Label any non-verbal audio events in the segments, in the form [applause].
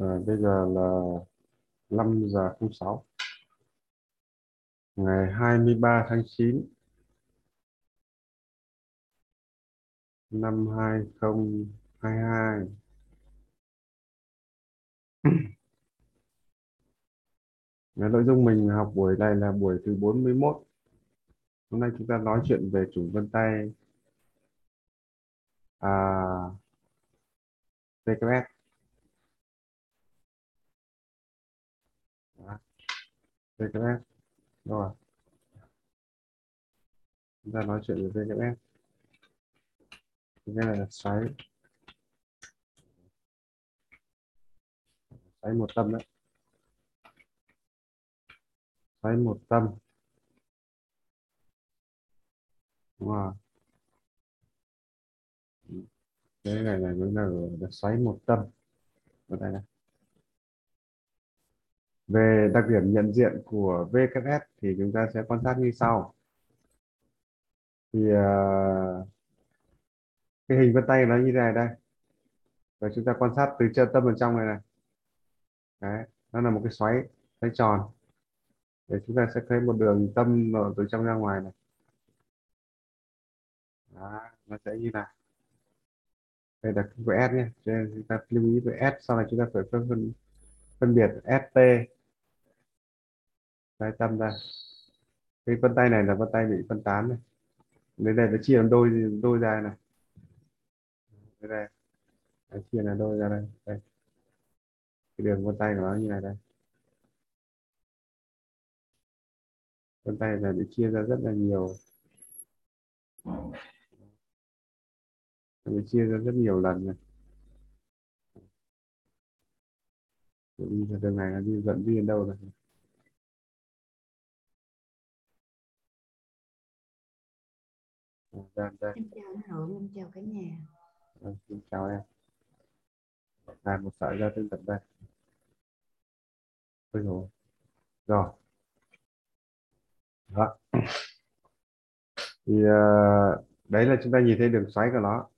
À, bây giờ là 5 giờ 06 ngày 23 tháng 9 năm 2022 [clears throat] Cái nội dung mình học buổi này là buổi thứ 41 hôm nay chúng ta nói chuyện về chủ vân tay. À, VKS VKS à chúng ta nói chuyện về VKS cái này là xoáy. Xoáy một tâm đấy. Xoáy một tâm. Đúng không cái này là mới là, là xoáy một tâm. Ở đây này về đặc điểm nhận diện của VKS thì chúng ta sẽ quan sát như sau. Thì uh, cái hình vân tay nó như thế này đây. Và chúng ta quan sát từ chân tâm bên trong này này. Đấy, nó là một cái xoáy xoáy tròn. Để chúng ta sẽ thấy một đường tâm từ trong ra ngoài này. Đó, nó sẽ như này đây là cái S nhé. Cho nên chúng ta lưu ý về S sau này chúng ta phải phân phân, phân biệt ST tay tâm ra. Cái vân tay này là vân tay bị phân tán này. Đến đây nó chia làm đôi đôi ra này. Đây, đây. Nó chia là đôi ra đây. Đây. Cái đường vân tay của nó như này đây. Vân tay là bị chia ra rất là nhiều. Bị chia ra rất nhiều lần này. Đi ra đường này nó đi dẫn đi đến đâu rồi? Đây, đây. Em chào anh Hưởng, em chào cả nhà. À, xin chào em. À, một sợi ra tương tận đây. Ôi rồi. Rồi. Đó. Thì uh, đấy là chúng ta nhìn thấy đường xoáy của nó.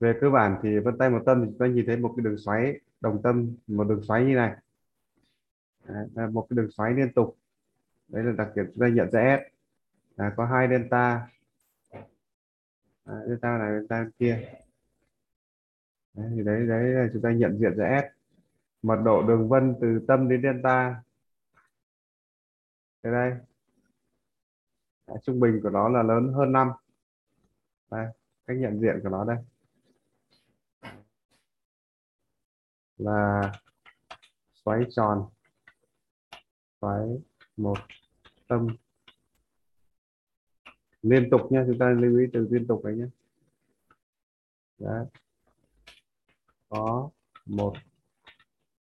Về cơ bản thì vân tay một tâm thì chúng ta nhìn thấy một cái đường xoáy đồng tâm, một đường xoáy như này. Đấy, một cái đường xoáy liên tục. Đấy là đặc điểm chúng ta nhận ra S. À, có hai delta đấy, delta này delta kia. Đấy, thì đấy đấy là chúng ta nhận diện ra S. Mật độ đường vân từ tâm đến delta. Thế đây. Đấy, trung bình của nó là lớn hơn 5 đây cách nhận diện của nó đây. Là xoáy tròn xoáy một tâm liên tục nha chúng ta lưu ý từ liên tục đấy nhé đấy. Có một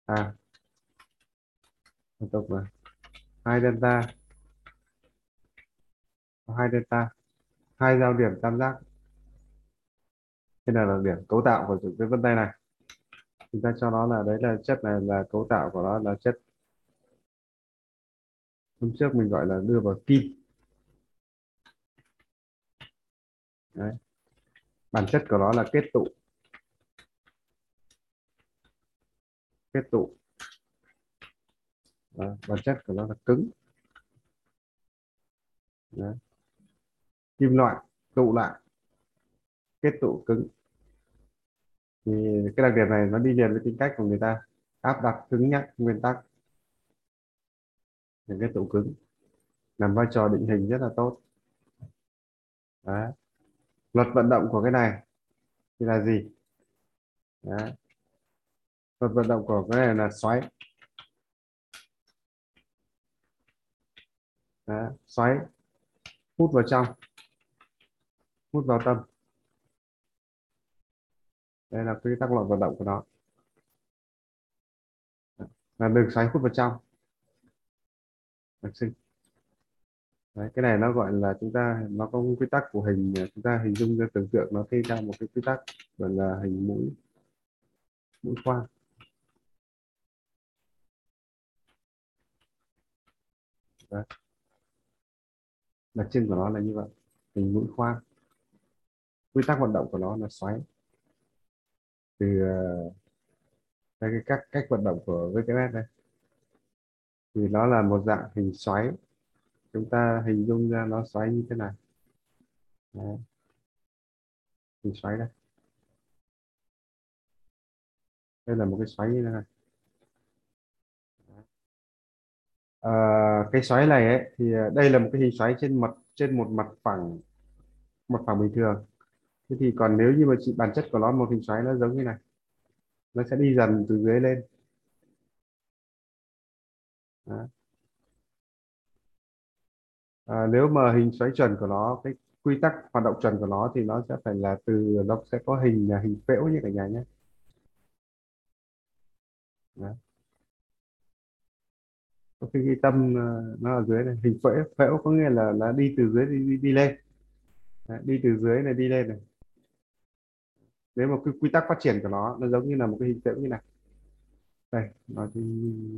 à liên tục mà. Hai delta. Có hai delta. Hai giao điểm tam giác. Đây là đặc điểm cấu tạo của cái vân tay này. Chúng ta cho nó là, đấy là chất này là cấu tạo của nó là chất. Hôm trước mình gọi là đưa vào kim. Đấy. bản chất của nó là kết tụ. Kết tụ. Đó. bản chất của nó là cứng. Đấy. kim loại, tụ lại. Kết tụ cứng. Thì cái đặc điểm này nó đi liền với tính cách của người ta. Áp đặt cứng nhắc nguyên tắc. Những cái tụ cứng. Làm vai trò định hình rất là tốt. Đấy luật vận động của cái này. Thì là gì? Đấy. luật vận động của cái này là xoáy. Đấy. xoáy. Hút vào trong. Hút vào tâm. Đây là cái tác động vận động của nó. Là đường xoáy hút vào trong. Được sinh Đấy, cái này nó gọi là chúng ta nó có quy tắc của hình à, chúng ta hình dung ra tưởng tượng nó thay ra một cái quy tắc gọi là hình mũi mũi khoan Đấy. đặc trưng của nó là như vậy hình mũi khoan quy tắc hoạt động của nó là xoáy. Từ đây cái cách cách vận động của VKS đây. Thì nó là một dạng hình xoáy chúng ta hình dung ra nó xoáy như thế này Đấy. hình xoáy đây. Đây là một cái xoáy như thế này. À, cái xoáy này ấy, thì à, đây là một cái hình xoáy trên mặt trên một mặt phẳng mặt phẳng bình thường. Thế thì còn nếu như mà chị bản chất của nó một hình xoáy nó giống như này. Nó sẽ đi dần từ dưới lên. Đó. À, nếu mà hình xoáy chuẩn của nó cái quy tắc hoạt động chuẩn của nó thì nó sẽ phải là từ nó sẽ có hình à, hình phễu như cả nhà nhé. Có khi cái tâm à, nó ở dưới này. Hình phễu phễu có nghĩa là nó đi từ dưới đi, đi, đi lên. Đấy, đi từ dưới này đi lên này. Nếu mà cái quy tắc phát triển của nó nó giống như là một cái hình phễu như này. Đây nó như,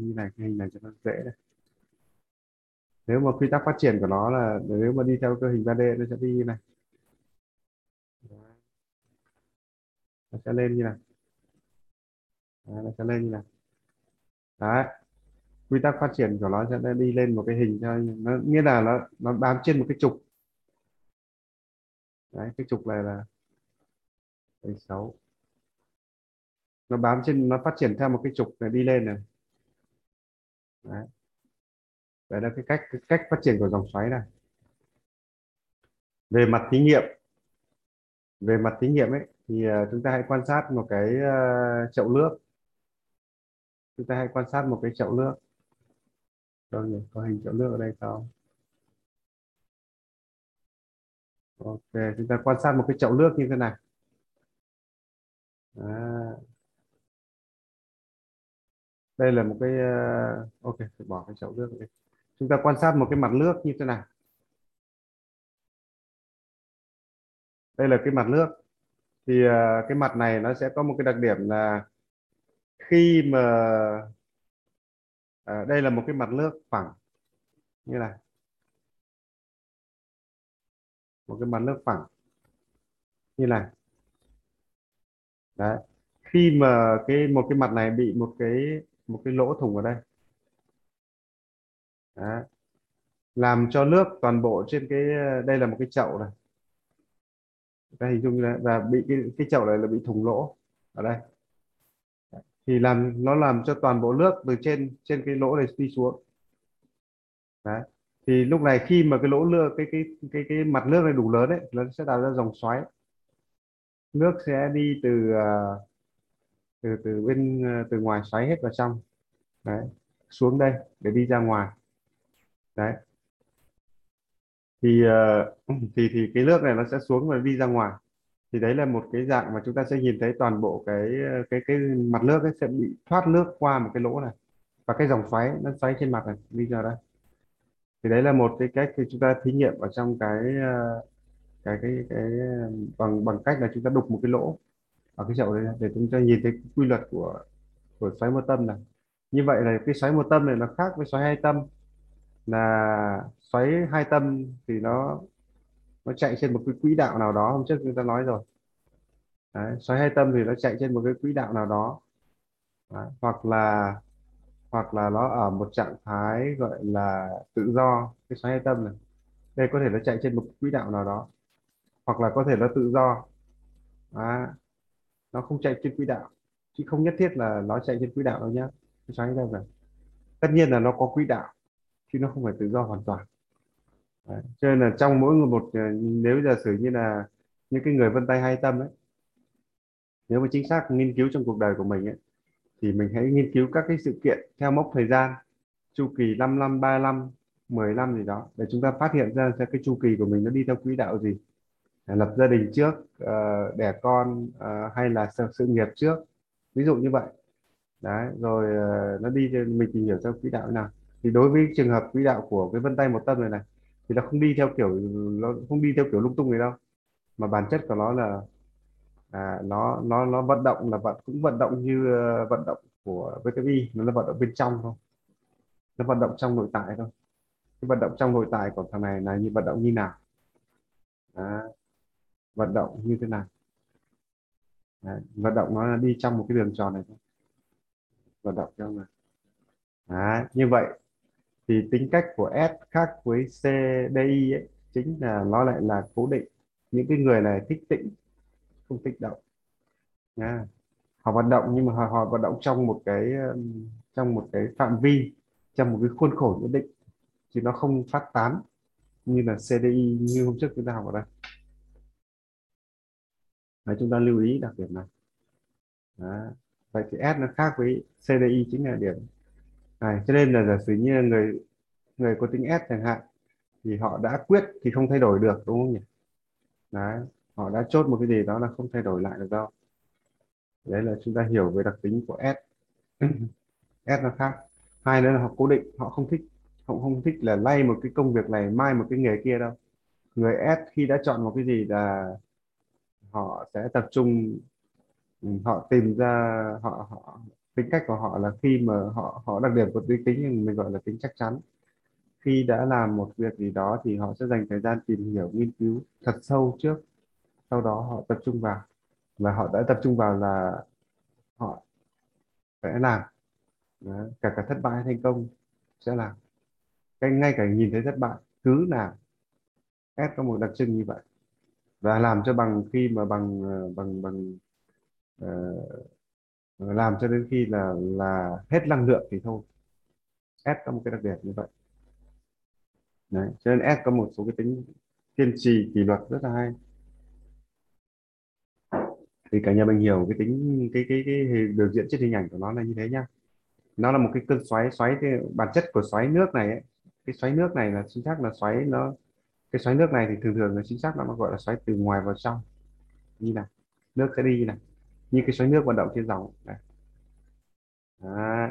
như này cái hình này cho nó dễ này nếu mà quy tắc phát triển của nó là nếu mà đi theo cơ hình 3D nó sẽ đi như này. Nó sẽ lên như này. Đấy, nó sẽ lên như này. Đấy. Quy tắc phát triển của nó sẽ đi lên một cái hình cho nó nghĩa là nó nó bám trên một cái trục. Đấy cái trục này là đây sáu. Nó bám trên nó phát triển theo một cái trục này đi lên này. Đấy đấy là cái cách cái cách phát triển của dòng xoáy này. Về mặt thí nghiệm, về mặt thí nghiệm ấy, thì ờ, chúng ta hãy quan sát một cái ờ, chậu nước. Chúng ta hãy quan sát một cái chậu nước. Đâu nhỉ có hình chậu nước ở đây không? Ok, chúng ta quan sát một cái chậu nước như thế này. À. đây là một cái ờ, ok bỏ cái chậu nước đi chúng ta quan sát một cái mặt nước như thế này đây là cái mặt nước. Thì à, cái mặt này nó sẽ có một cái đặc điểm là khi mà à, đây là một cái mặt nước phẳng. Như này. Một cái mặt nước phẳng. Như này. Đấy. Khi mà cái một cái mặt này bị một cái một cái lỗ thủng ở đây. Đó. làm cho nước toàn bộ trên cái, đây là một cái chậu này. Ta hình dung là và bị cái cái chậu này là bị thủng lỗ ở đây. Thì làm, nó làm cho toàn bộ nước từ trên trên cái lỗ này đi xuống. Đấy. Thì lúc này khi mà cái lỗ lưa cái cái cái cái mặt nước này đủ lớn đấy nó sẽ tạo ra dòng xoáy. Nước sẽ đi từ à, từ từ bên à, từ ngoài xoáy hết vào trong. Đấy. Xuống đây để đi ra ngoài đấy. Thì ờ, thì thì cái nước này nó sẽ xuống và đi ra ngoài. Thì đấy là một cái dạng mà chúng ta sẽ nhìn thấy toàn bộ cái cái cái mặt nước ấy sẽ bị thoát nước qua một cái lỗ này. Và cái dòng xoáy, nó xoáy trên mặt này, đi ra đây. Thì đấy là một cái cách thì chúng ta thí nghiệm ở trong cái ờ, cái cái cái, bằng bằng cách là chúng ta đục một cái lỗ ở cái chậu đấy để chúng ta nhìn thấy quy luật của của xoáy một tâm này. Như vậy là cái xoáy một tâm này nó khác với xoáy hai tâm là xoáy hai tâm thì nó nó chạy trên một cái quỹ đạo nào đó. Hôm trước chúng ta nói rồi. Đấy, xoáy hai tâm thì nó chạy trên một cái quỹ đạo nào đó. Đấy, hoặc là hoặc là nó ở một trạng thái gọi là tự do cái xoáy hai tâm này. Đây có thể nó chạy trên một quỹ đạo nào đó. Hoặc là có thể nó tự do. À, nó không chạy trên quỹ đạo. Chứ không nhất thiết là nó chạy trên quỹ đạo đâu nhá. Cái xoáy tâm này. Tất nhiên là nó có quỹ đạo chứ nó không phải tự do hoàn toàn. Đấy. cho nên là trong mỗi một ờ, nếu giả sử như là những cái người vân tay hai tâm ấy nếu mà chính xác nghiên cứu trong cuộc đời của mình ấy thì mình hãy nghiên cứu các cái sự kiện theo mốc thời gian chu kỳ 5 năm 3 năm 10 năm gì đó để chúng ta phát hiện ra cái chu kỳ của mình nó đi theo quỹ đạo gì. Lập gia đình trước ờ, đẻ con ờ, hay là sự, nghiệp trước. Ví dụ như vậy. Đấy rồi nó đi mình tìm hiểu theo quỹ đạo nào thì đối với trường hợp quỹ đạo của cái vân tay một tâm này này thì nó không đi theo kiểu nó không đi theo kiểu lung tung này đâu. Mà bản chất của nó là à, nó nó nó vận động là vận cũng vận động như uh, vận động của VKI nó là vận động bên trong thôi. Nó vận động trong nội tại thôi. Cái vận động trong nội tại của thằng này là như vận động như nào? À, vận động như thế nào? À, vận động nó đi trong một cái đường tròn này thôi. Vận động trong này à, như vậy thì tính cách của S khác với CDI ấy, chính là nó lại là cố định. Những cái người này thích tĩnh không thích động. Nha. Họ vận động nhưng mà họ, họ vận động trong một cái um, trong một cái phạm vi trong một cái khuôn khổ nhất định. Chứ nó không phát tán như là CDI như hôm trước chúng ta học ở đây. Đấy, chúng ta lưu ý đặc điểm này. Đó. vậy thì S nó khác với CDI chính là điểm à, cho nên là giả sử như người người có tính S chẳng hạn thì họ đã quyết thì không thay đổi được đúng không nhỉ? Đấy họ đã chốt một cái gì đó là không thay đổi lại được đâu. Đấy là chúng ta hiểu về đặc tính của S. [clears throat] S nó khác. Hai nữa là họ cố định họ không thích họ không thích là lay một cái công việc này mai một cái nghề kia đâu. Người S khi đã chọn một cái gì là họ sẽ tập trung ừ, họ tìm ra họ, họ tính cách của họ là khi mà họ họ đặc điểm của tính tính mình gọi là tính chắc chắn. Khi đã làm một việc gì đó thì họ sẽ dành thời gian tìm hiểu nghiên cứu thật sâu trước. Sau đó họ tập trung vào. Và họ đã tập trung vào là họ sẽ làm. Đó. cả cả thất bại hay thành công sẽ làm. Cái ngay cả nhìn thấy thất bại cứ làm. Ép có một đặc trưng như vậy. Và làm cho bằng khi mà bằng ờ, bằng bằng uh, làm cho đến khi là là hết năng lượng thì thôi. S có một cái đặc điểm như vậy. Đấy. cho nên S có một số cái tính kiên trì kỷ luật rất là hay. Thì cả nhà mình hiểu cái tính cái cái cái, cái biểu diễn trên hình ảnh của nó là như thế nhá. Nó là một cái cơn xoáy xoáy cái bản chất của xoáy nước này ấy. cái xoáy nước này là chính xác là xoáy nó cái xoáy nước này thì thường thường là chính xác nó gọi là xoáy từ ngoài vào trong. Như này nước sẽ đi như này như cái xoáy nước vận động trên dòng. Đây. Đấy.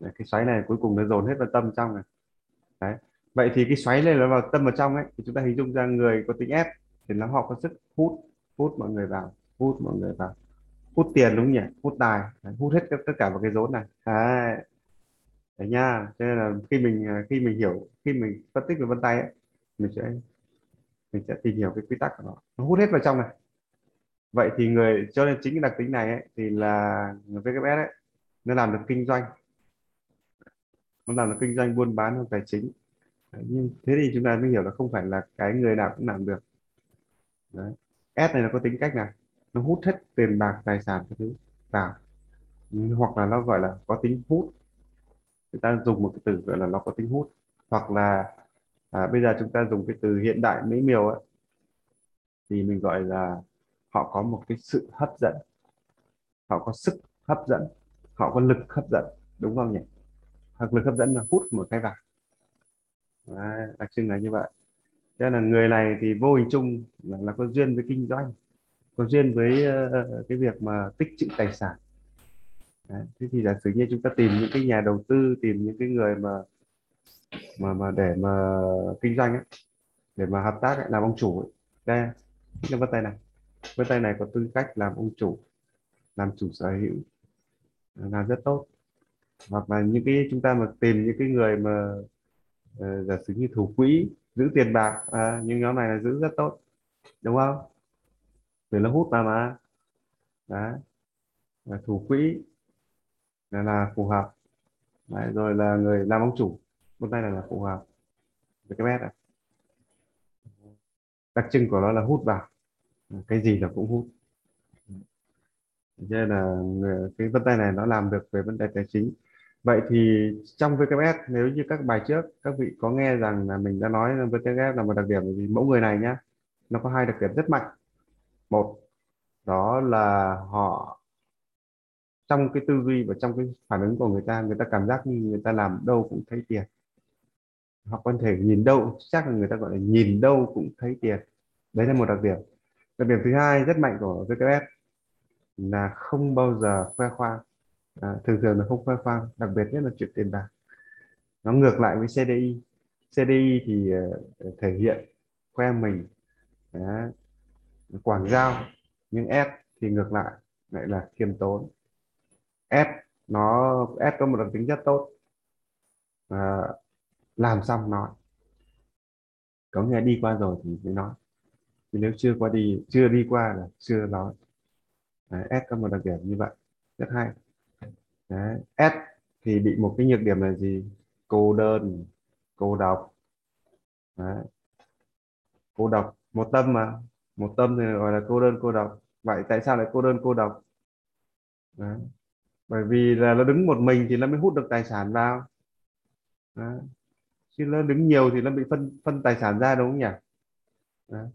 Đấy, cái xoáy này cuối cùng nó dồn hết vào tâm trong này. Đấy. Vậy thì cái xoáy này nó vào tâm vào trong ấy thì chúng ta hình dung ra người có tính ép thì nó họ có sức hút hút mọi người vào hút mọi người vào. Hút tiền đúng không nhỉ? Hút tài đấy, hút hết tất cả vào cái rốn này. Đấy. đấy nha. Cho nên là khi mình à, khi mình hiểu khi mình phân tích về vân tay ấy, mình sẽ mình sẽ tìm hiểu cái quy tắc của nó. Nó hút hết vào trong này vậy thì người cho nên chính cái đặc tính này ấy, thì là người VKS ấy nó làm được kinh doanh. Nó làm được kinh doanh buôn bán hoặc tài chính. Đấy, nhưng thế thì chúng ta mới hiểu là không phải là cái người nào cũng làm được. Đấy. S này nó có tính cách này nó hút hết tiền bạc tài sản cái thứ vào. Hoặc là nó gọi là có tính hút. Người ta dùng một cái từ gọi là nó có tính hút. Hoặc là à, bây giờ chúng ta dùng cái từ hiện đại mỹ miều ấy thì mình gọi là họ có một cái sự hấp dẫn. Họ có sức hấp dẫn. Họ có lực hấp dẫn. Đúng không nhỉ? Hoặc lực hấp dẫn là hút một cái vào. Đấy, đặc trưng là như vậy. Cho là người này thì vô hình chung là, là có duyên với kinh doanh có duyên với uh, cái việc mà tích trữ tài sản. Đấy. thế thì giả sử như chúng ta tìm những cái nhà đầu tư tìm những cái người mà mà mà để mà kinh doanh ấy, để mà hợp tác ấy, làm ông chủ ấy. đây cái vào tay này bên tay này có tư cách làm ông chủ làm chủ sở hữu là rất tốt. Hoặc là những cái chúng ta mà tìm những cái người mà uh, giả sử như thủ quỹ giữ tiền bạc à, những nhóm này là giữ rất tốt đúng không? Để nó hút mà mà. Đấy. Là thủ quỹ là, là phù hợp. Đấy, rồi là người làm ông chủ. Bên tay này là phù hợp. Với cái mét này. Đặc trưng của nó là hút vào cái gì là cũng hút. Cho nên là cái vân tay này nó làm được về vấn đề tài chính. Vậy thì trong VKS nếu như các bài trước, các vị có nghe rằng là mình đã nói là VKS là một đặc điểm vì mẫu người này nhá, nó có hai đặc điểm rất mạnh. Một, đó là họ, trong cái tư duy và trong cái phản ứng của người ta người ta cảm giác như người ta làm đâu cũng thấy tiền. Họ có thể nhìn đâu, chắc là người ta gọi là nhìn đâu cũng thấy tiền. Đấy là một đặc điểm đặc điểm thứ hai rất mạnh của VKS là không bao giờ khoe khoang. À, thường thường là không khoe khoang đặc biệt nhất là chuyện tiền bạc. Nó ngược lại với CDI CDI thì uh, thể hiện khoe mình Đấy. quảng giao nhưng S thì ngược lại lại là khiêm tốn. S nó S có một đặc tính rất tốt à, làm xong nói. Có nghe đi qua rồi thì mới nói thì nếu chưa qua đi chưa đi qua là chưa nói Đấy, S có một đặc điểm như vậy rất hay Đấy. S thì bị một cái nhược điểm là gì cô đơn cô độc Đấy. cô độc một tâm mà một tâm thì gọi là cô đơn cô độc vậy tại sao lại cô đơn cô độc Đấy. bởi vì là nó đứng một mình thì nó mới hút được tài sản vào Đấy. chứ nó đứng nhiều thì nó bị phân phân tài sản ra đúng không nhỉ Đấy.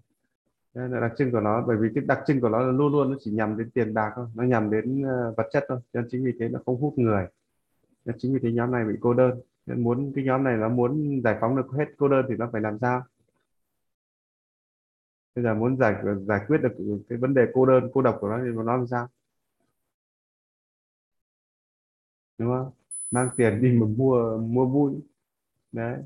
Đây là đặc trưng của nó, bởi vì cái đặc trưng của nó là luôn luôn nó chỉ nhằm đến tiền bạc thôi, nó nhằm đến ờ, vật chất thôi, cho nên chính vì thế nó không hút người. Nên chính vì thế nhóm này bị cô đơn. Nên muốn, cái nhóm này nó muốn giải phóng được hết cô đơn thì nó phải làm sao? Bây giờ muốn giải giải quyết được cái vấn đề cô đơn, cô độc của nó thì nó làm sao? Đúng không? Mang tiền đi mà mua mua vui. Đấy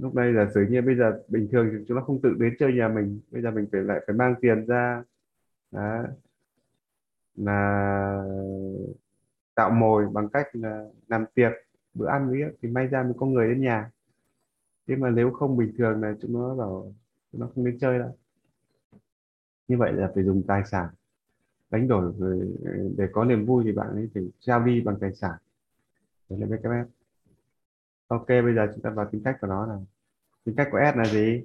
lúc đây giả sử như bây giờ bình thường thì chúng nó không tự đến chơi nhà mình, bây giờ mình phải lại phải mang tiền ra. Đó. là tạo mồi bằng cách là làm tiệc, bữa ăn với thì may ra mới có người đến nhà. Thế mà nếu không bình thường là chúng nó bảo chúng nó không đến chơi đâu. Như vậy là phải dùng tài sản. Đánh đổi ờ, để có niềm vui thì bạn ấy phải trao đi bằng tài sản. Đấy là BKF ok bây giờ chúng ta vào tính cách của nó nào. tính cách của S là gì?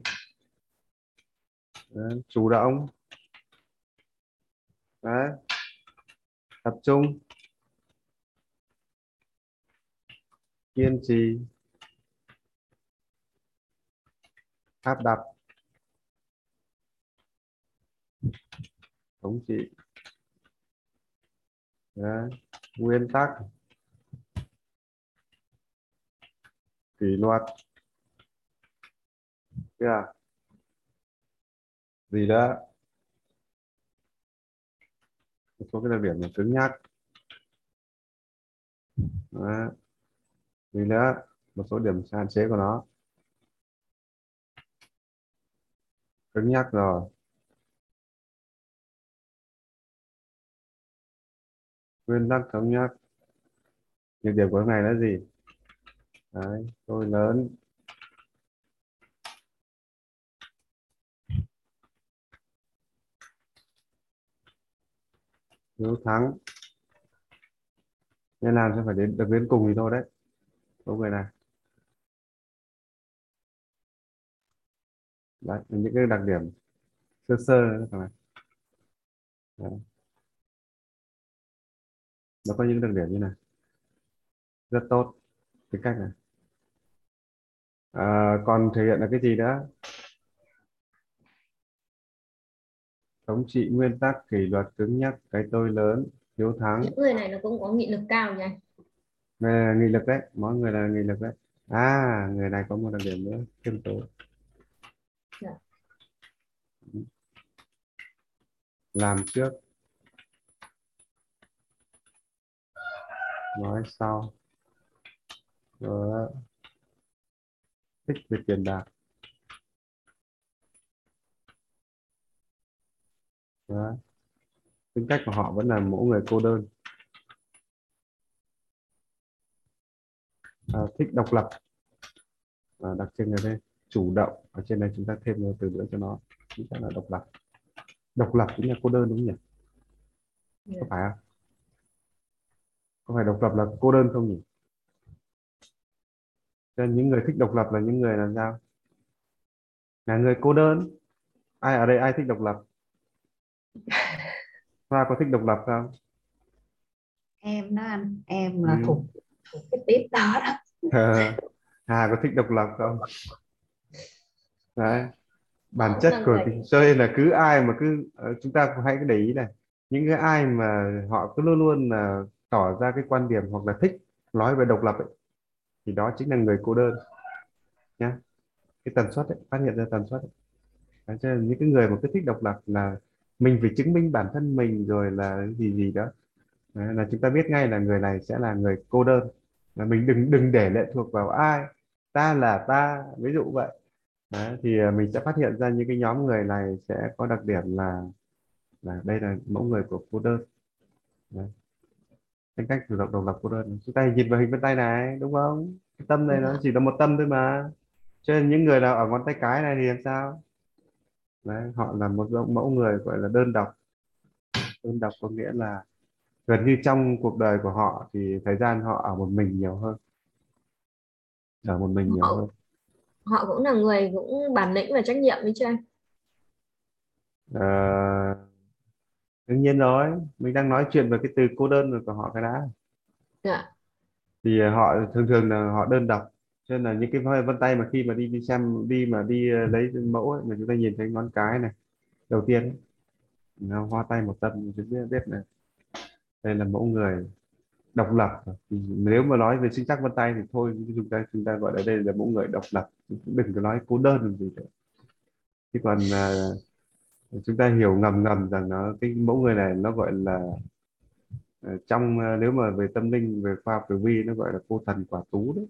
Đấy, chủ động. Đấy. tập trung. Kiên trì. Áp đặt. Thống trị. Đấy. nguyên tắc. Kỷ luật yeah. gì đó? Một số cái đặc điểm là cứng nhắc. Đó. gì đó một số điểm hạn chế của nó. Cứng nhắc rồi. Nguyên tắc thống nhất nhược điểm của cái này là gì? Đấy, tôi lớn. Nếu thắng. Nên làm sẽ phải đến được đến cùng thì thôi đấy. Số người này. Đấy những cái đặc điểm sơ sơ các đấy. nó có những đặc điểm như này. Rất tốt. Cái cách này à, còn thể hiện là cái gì nữa? Thống trị nguyên tắc kỷ luật cứng nhắc cái tôi lớn hiếu thắng. Những người này nó cũng có nghị lực cao nhỉ? Là nghị lực đấy mỗi người là nghị lực đấy. À người này có một đặc điểm nữa khiêm tốn. Dạ. làm trước. Nói sau. Rồi thích về tiền bạc. Đó. tính cách của họ vẫn là mỗi người cô đơn. À, thích độc lập. À, đặc trưng ở đây chủ động. Ở trên này chúng ta thêm một từ nữa cho nó. Chính xác là độc lập. Độc lập cũng là cô đơn đúng không nhỉ? Dạ. có phải không? Có phải độc lập là cô đơn không nhỉ cho nên những người thích độc lập là những người làm sao? Là người cô đơn. Ai ở đây ai thích độc lập? [laughs] Hoa có thích độc lập không? Em đó anh em là Ừ. thuộc thuộc cái tiếp đó đó. [laughs] Hà có thích độc lập không? Đấy bản chất của cái cho nên là cứ ai mà cứ ờ, chúng ta cũng hãy để ý này. Những cái ai mà họ cứ luôn luôn là tỏ ra cái quan điểm hoặc là thích nói về độc lập ấy, thì đó chính là người cô đơn. Nhá. Cái tần suất ấy, phát hiện ra tần suất ấy. Đấy, cho nên những cái người mà cứ thích độc lập là mình phải chứng minh bản thân mình rồi là cái gì gì đó. Đấy, là chúng ta biết ngay là người này sẽ là người cô đơn. Là mình đừng đừng để lệ thuộc vào ai. Ta là ta ví dụ vậy. Đấy, thì à, mình sẽ phát hiện ra những cái nhóm người này sẽ có đặc điểm là là đây là mẫu người của cô đơn. Đấy tính cách chủ động độc lập cô đơn chúng ta nhìn vào hình bên tay này đúng không? Cái tâm này nó chỉ là một tâm thôi mà. Cho nên những người nào ở ngón tay cái này thì làm sao? Đấy, họ là một mẫu người gọi là đơn độc. Đơn độc có nghĩa là gần như trong cuộc đời của họ thì thời gian họ ở một mình nhiều hơn. Ở một mình nhiều Họ- hơn. họ cũng là người cũng bản lĩnh và trách nhiệm đấy chứ anh. Ờ, đương nhiên rồi mình đang nói chuyện về cái từ cô đơn rồi của họ cái đã. Dạ. Thì họ thường thường là họ đơn độc cho nên là những cái vân tay mà khi mà đi đi xem đi mà đi ờ, lấy mẫu ấy, mà chúng ta nhìn thấy ngón cái này đầu tiên ấy, nó hoa tay một tâm chúng ta biết này đây là mẫu người độc lập. Thì nếu mà nói về sinh chắc vân tay thì thôi chúng ta chúng ta gọi là đây là mẫu người độc lập đừng có nói cô đơn gì nữa chứ còn à, chúng ta hiểu ngầm ngầm rằng nó cái mẫu người này nó gọi là ờ, trong ờ, nếu mà về tâm linh về khoa học tử vi nó gọi là cô thần quả tú đấy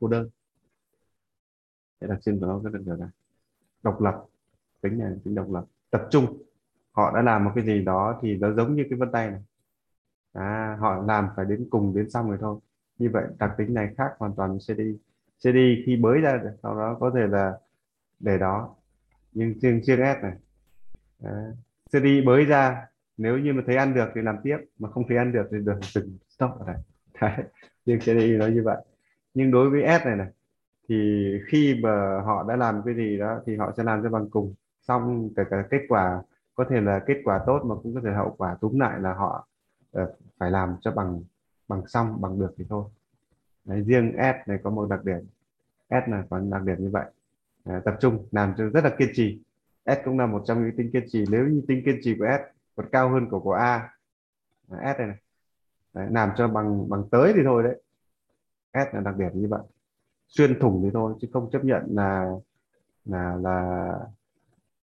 cô đơn. Thế đặc trưng của nó rất là nhiều này độc lập. Tính này tính độc lập. Tập trung. Họ đã làm một cái gì đó thì nó giống như cái vân tay này. À, họ làm phải đến cùng đến xong rồi thôi. Như vậy đặc tính này khác hoàn toàn CD CD khi bới ra sau đó có thể là để đó nhưng riêng riêng S này. Đấy. đi bới ra nếu như mà thấy ăn được thì làm tiếp mà không thấy ăn được thì được dừng stop ở đây. [laughs] Đấy. sẽ đi nói như vậy. Nhưng đối với S này này thì khi mà họ đã làm cái gì đó thì họ sẽ làm cho bằng cùng. Xong kể cả kết quả có thể là kết quả tốt mà cũng có thể hậu quả túm lại là họ ờ, phải làm cho bằng bằng xong bằng được thì thôi. Đấy, riêng S này có một đặc điểm. S này có đặc điểm như vậy à, tập trung làm cho rất là kiên trì. S cũng là một trong những tính kiên trì. Nếu như tính kiên trì của S còn cao hơn của của A à, S này, này. Đấy, làm cho bằng bằng tới thì thôi đấy. S là đặc điểm như vậy. Xuyên thủng thì thôi chứ không chấp nhận là là là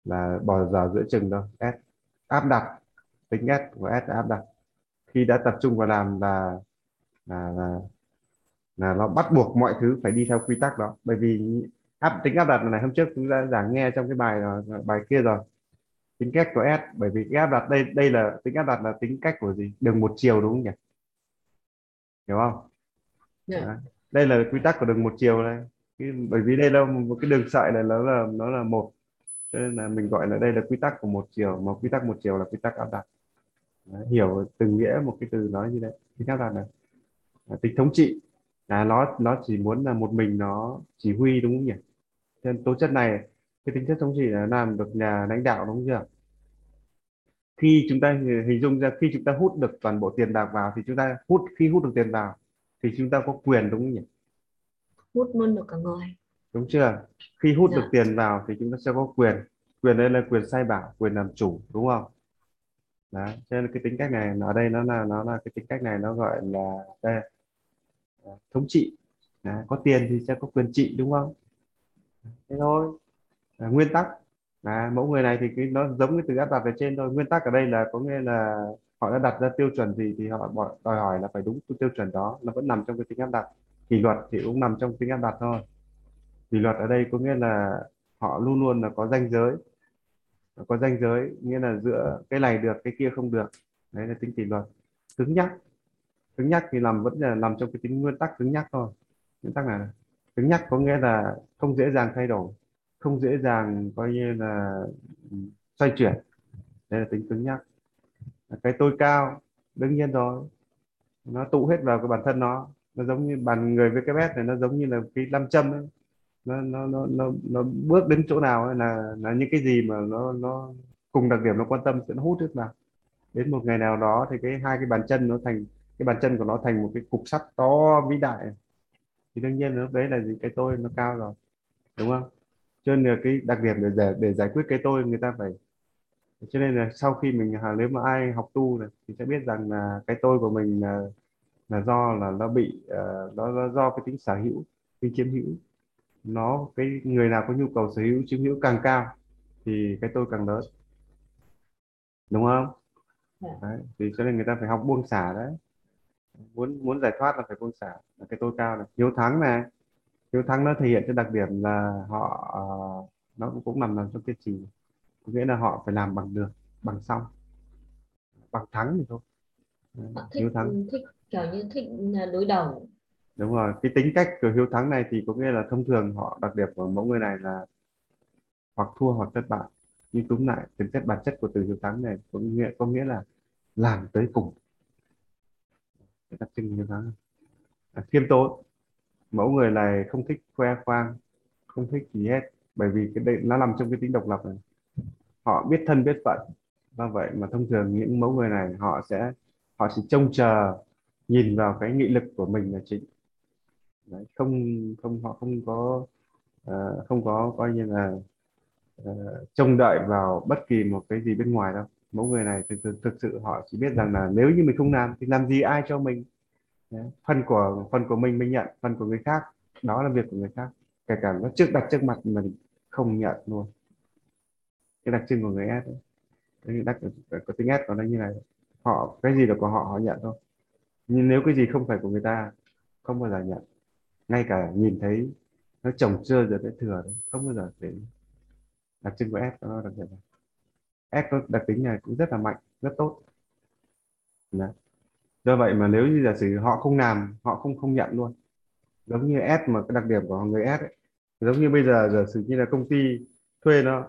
là bỏ giờ giữa chừng đâu. S áp đặt tính S của S là áp đặt. Khi đã tập trung vào làm là là là, là nó bắt buộc mọi thứ phải đi theo quy tắc đó. Bởi vì áp tính áp đặt này hôm trước chúng ta giảng nghe trong cái bài bài kia rồi. Tính cách của S bởi vì cái áp đặt đây đây là tính áp đặt là tính cách của gì? Đường một chiều đúng không nhỉ? Hiểu không? Dạ. Đấy. đây là quy tắc của đường một chiều cái, bởi vì đây là một cái đường sợi này nó là nó là một. Cho nên là mình gọi là đây là quy tắc của một chiều mà quy tắc một chiều là quy tắc áp đặt. Đấy, hiểu từng nghĩa một cái từ nói như đấy tính áp đặt này. Tính thống trị. Là nó nó chỉ muốn là một mình nó chỉ huy đúng không nhỉ nên tố chất này cái tính chất thống trị là làm được nhà lãnh đạo đúng chưa? Khi chúng ta hình dung ra khi chúng ta hút được toàn bộ tiền bạc vào thì chúng ta hút khi hút được tiền vào thì chúng ta có quyền đúng không nhỉ? Hút luôn được cả người. Đúng chưa? Khi hút Dạ. được tiền vào thì chúng ta sẽ có quyền. Quyền đây là quyền sai bảo quyền làm chủ đúng không? Đấy cho nên cái tính cách này ở đây nó là nó là cái tính cách này nó gọi là đây, thống trị. Đấy, có tiền thì sẽ có quyền trị đúng không thế thôi. À, nguyên tắc. À, mẫu người này thì cái nó giống cái từ áp đặt ở trên thôi. Nguyên tắc ở đây là có nghĩa là họ đã đặt ra tiêu chuẩn gì thì họ đòi hỏi là phải đúng tiêu chuẩn đó. Nó vẫn nằm trong cái tính áp đặt. Kỷ luật thì cũng nằm trong tính áp đặt thôi. Kỷ luật ở đây có nghĩa là họ luôn luôn là có ranh giới. Có ranh giới nghĩa là giữa cái này được cái kia không được. Đấy là tính kỷ luật. Cứng nhắc. Cứng nhắc thì làm vẫn là nằm trong cái tính nguyên tắc cứng nhắc thôi. Nguyên tắc này cứng nhắc có nghĩa là không dễ dàng thay đổi, không dễ dàng coi như là ừ, xoay chuyển. Đây là tính cứng nhắc. Cái tôi cao, đương nhiên rồi. Nó tụ hết vào cái bản thân nó. Nó giống như bàn người VKS này, nó giống như là cái nam châm ấy. Nó nó nó nó nó bước đến chỗ nào ấy là là những cái gì mà nó nó cùng đặc điểm, nó quan tâm sẽ nó hút hết vào. Đến một ngày nào đó thì cái hai cái bàn chân nó thành, cái bàn chân của nó thành một cái cục sắt to vĩ đại thì đương nhiên lúc đấy là gì cái tôi nó cao rồi đúng không cho nên là cái đặc điểm để để, để giải quyết cái tôi người ta phải cho nên là sau khi mình à, nếu mà ai học tu này thì sẽ biết rằng là cái tôi của mình là là do là nó bị uh, nó, nó do cái tính sở hữu tính chiếm hữu nó cái người nào có nhu cầu sở hữu chiếm hữu càng cao thì cái tôi càng lớn đúng không Dạ. đấy. thì cho nên người ta phải học buông xả đấy muốn muốn giải thoát là phải buông xả. Là cái tôi cao này. Hiếu thắng này. Hiếu thắng nó thể hiện cái đặc điểm là họ ờ, nó cũng, cũng nằm nằm trong kiên trì có nghĩa là họ phải làm bằng được bằng xong. Bằng thắng thì thôi. Họ thích hiếu thắng. thích kiểu như thích là đối đầu. Đúng rồi. Cái tính cách của hiếu thắng này thì có nghĩa là thông thường họ đặc điểm của mẫu người này là hoặc thua hoặc thất bại. Nhưng túm lại tính chất bản chất của từ hiếu thắng này có nghĩa có nghĩa là làm tới cùng người ta sinh như thế à, khiêm tốn. Mẫu người này không thích khoe khoang không thích gì hết. Bởi vì cái đây nó nằm trong cái tính độc lập này. Họ biết thân biết phận. Do vậy mà thông thường những mẫu người này họ sẽ họ chỉ trông chờ nhìn vào cái nghị lực của mình là chính. Đấy, không không họ không có uh, không có coi như là uh, trông đợi vào bất kỳ một cái gì bên ngoài đâu mẫu người này thực, thực, thực sự họ chỉ biết rằng là nếu như mình không làm thì làm gì ai cho mình? Đấy. phần của phần của mình mình nhận phần của người khác đó là việc của người khác. Kể cả nó trước đặt trước mặt mình không nhận luôn. Cái đặc trưng của người S đấy. đặc có tính S của nó như này. Họ cái gì là của họ họ nhận thôi. Nhưng nếu cái gì không phải của người ta không bao giờ nhận. Ngay cả nhìn thấy nó trồng chưa rồi sẽ thừa đấy không bao giờ để đặc trưng của S nó đặc biệt này. S đặc tính này cũng rất là mạnh rất tốt. Đấy. do vậy mà nếu như giả sử họ không làm họ không không nhận luôn. Giống như S mà cái đặc điểm của người S ấy, giống như bây giờ giả sử như là công ty thuê nó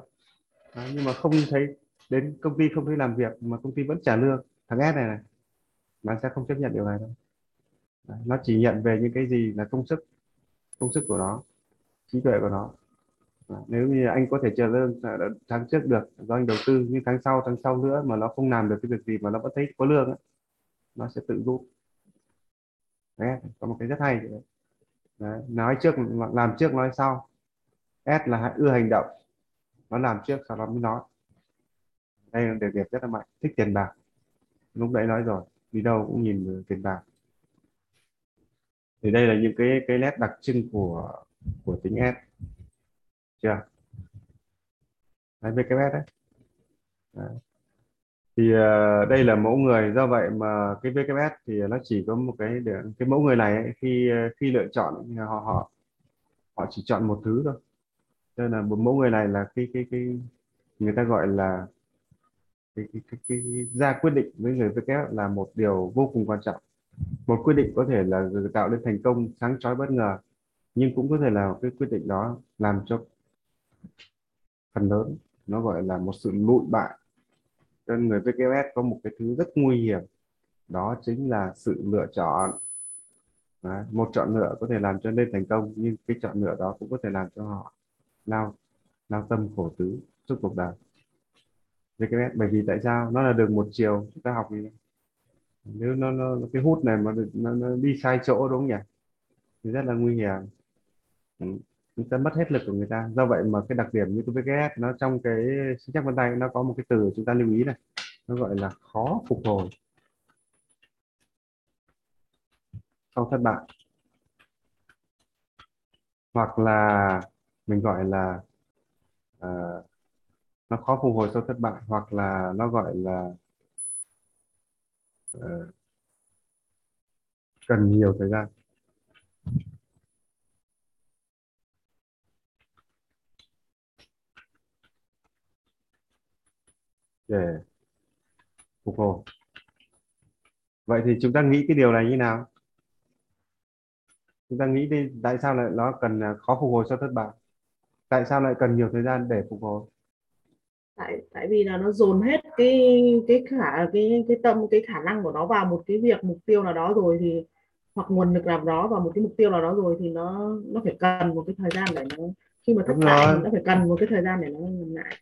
đấy, nhưng mà không thấy đến công ty không thấy làm việc mà công ty vẫn trả lương thằng S này này nó sẽ không chấp nhận điều này đâu. Đấy, nó chỉ nhận về những cái gì là công sức công sức của nó trí tuệ của nó nếu như anh có thể chờ lương à, tháng trước được do anh đầu tư nhưng tháng sau tháng sau nữa mà nó không làm được cái việc gì mà nó vẫn thấy có lương ấy, nó sẽ tự rút. Đấy, có một cái rất hay. Đấy. Đấy, nói trước làm trước nói sau. S là ưa hành động. Nó làm trước sau đó mới nói. Đây là điều đẹp rất là mạnh. Thích tiền bạc. Lúc đấy nói rồi đi đâu cũng nhìn tiền bạc. Thì đây là những cái cái nét đặc trưng của của tính S chưa? Đấy VKS đấy. đấy. Thì uh, đây là mẫu người. Do vậy mà cái VKS thì nó chỉ có một cái để, cái mẫu người này ấy, khi ờ, khi lựa chọn ờ, họ họ họ chỉ chọn một thứ thôi. Nên là một mẫu người này là cái cái cái người ta gọi là cái, cái, cái, cái, cái ra quyết định với người VKS là một điều vô cùng quan trọng. Một quyết định có thể là tạo nên thành công sáng chói bất ngờ nhưng cũng có thể là cái quyết định đó làm cho phần lớn. Nó gọi là một sự lụi bại. Nên người VKS có một cái thứ rất nguy hiểm. Đó chính là sự lựa chọn. Đấy, một chọn lựa có thể làm cho nên thành công nhưng cái chọn lựa đó cũng có thể làm cho họ lao lao tâm khổ tứ suốt cuộc đời. VKS bởi vì tại sao? Nó là đường một chiều chúng ta học gì? Nếu nó, nó cái hút này mà nó, nó đi sai chỗ đúng không nhỉ? Thì rất là nguy hiểm. Ừ chúng ta mất hết lực của người ta. Do vậy mà cái đặc điểm như cái VKS nó trong cái sinh chắc vân tay nó có một cái từ chúng ta lưu ý này. Nó gọi là khó phục hồi. Sau thất bại. Hoặc là mình gọi là uh, nó khó phục hồi sau thất bại. Hoặc là nó gọi là uh, cần nhiều thời gian. Để phục hồi. Vậy thì chúng ta nghĩ cái điều này như nào? Chúng ta nghĩ đi tại sao lại nó cần à, khó phục hồi sau thất bại? Tại sao lại cần nhiều thời gian để phục hồi? Tại tại vì là nó dồn hết cái cái khả cái cái tâm cái khả năng của nó vào một cái việc mục tiêu nào đó rồi thì hoặc nguồn lực làm đó vào một cái mục tiêu nào đó rồi thì nó nó phải cần một cái thời gian để nó khi mà thất bại nó phải cần một cái thời gian để nó làm lại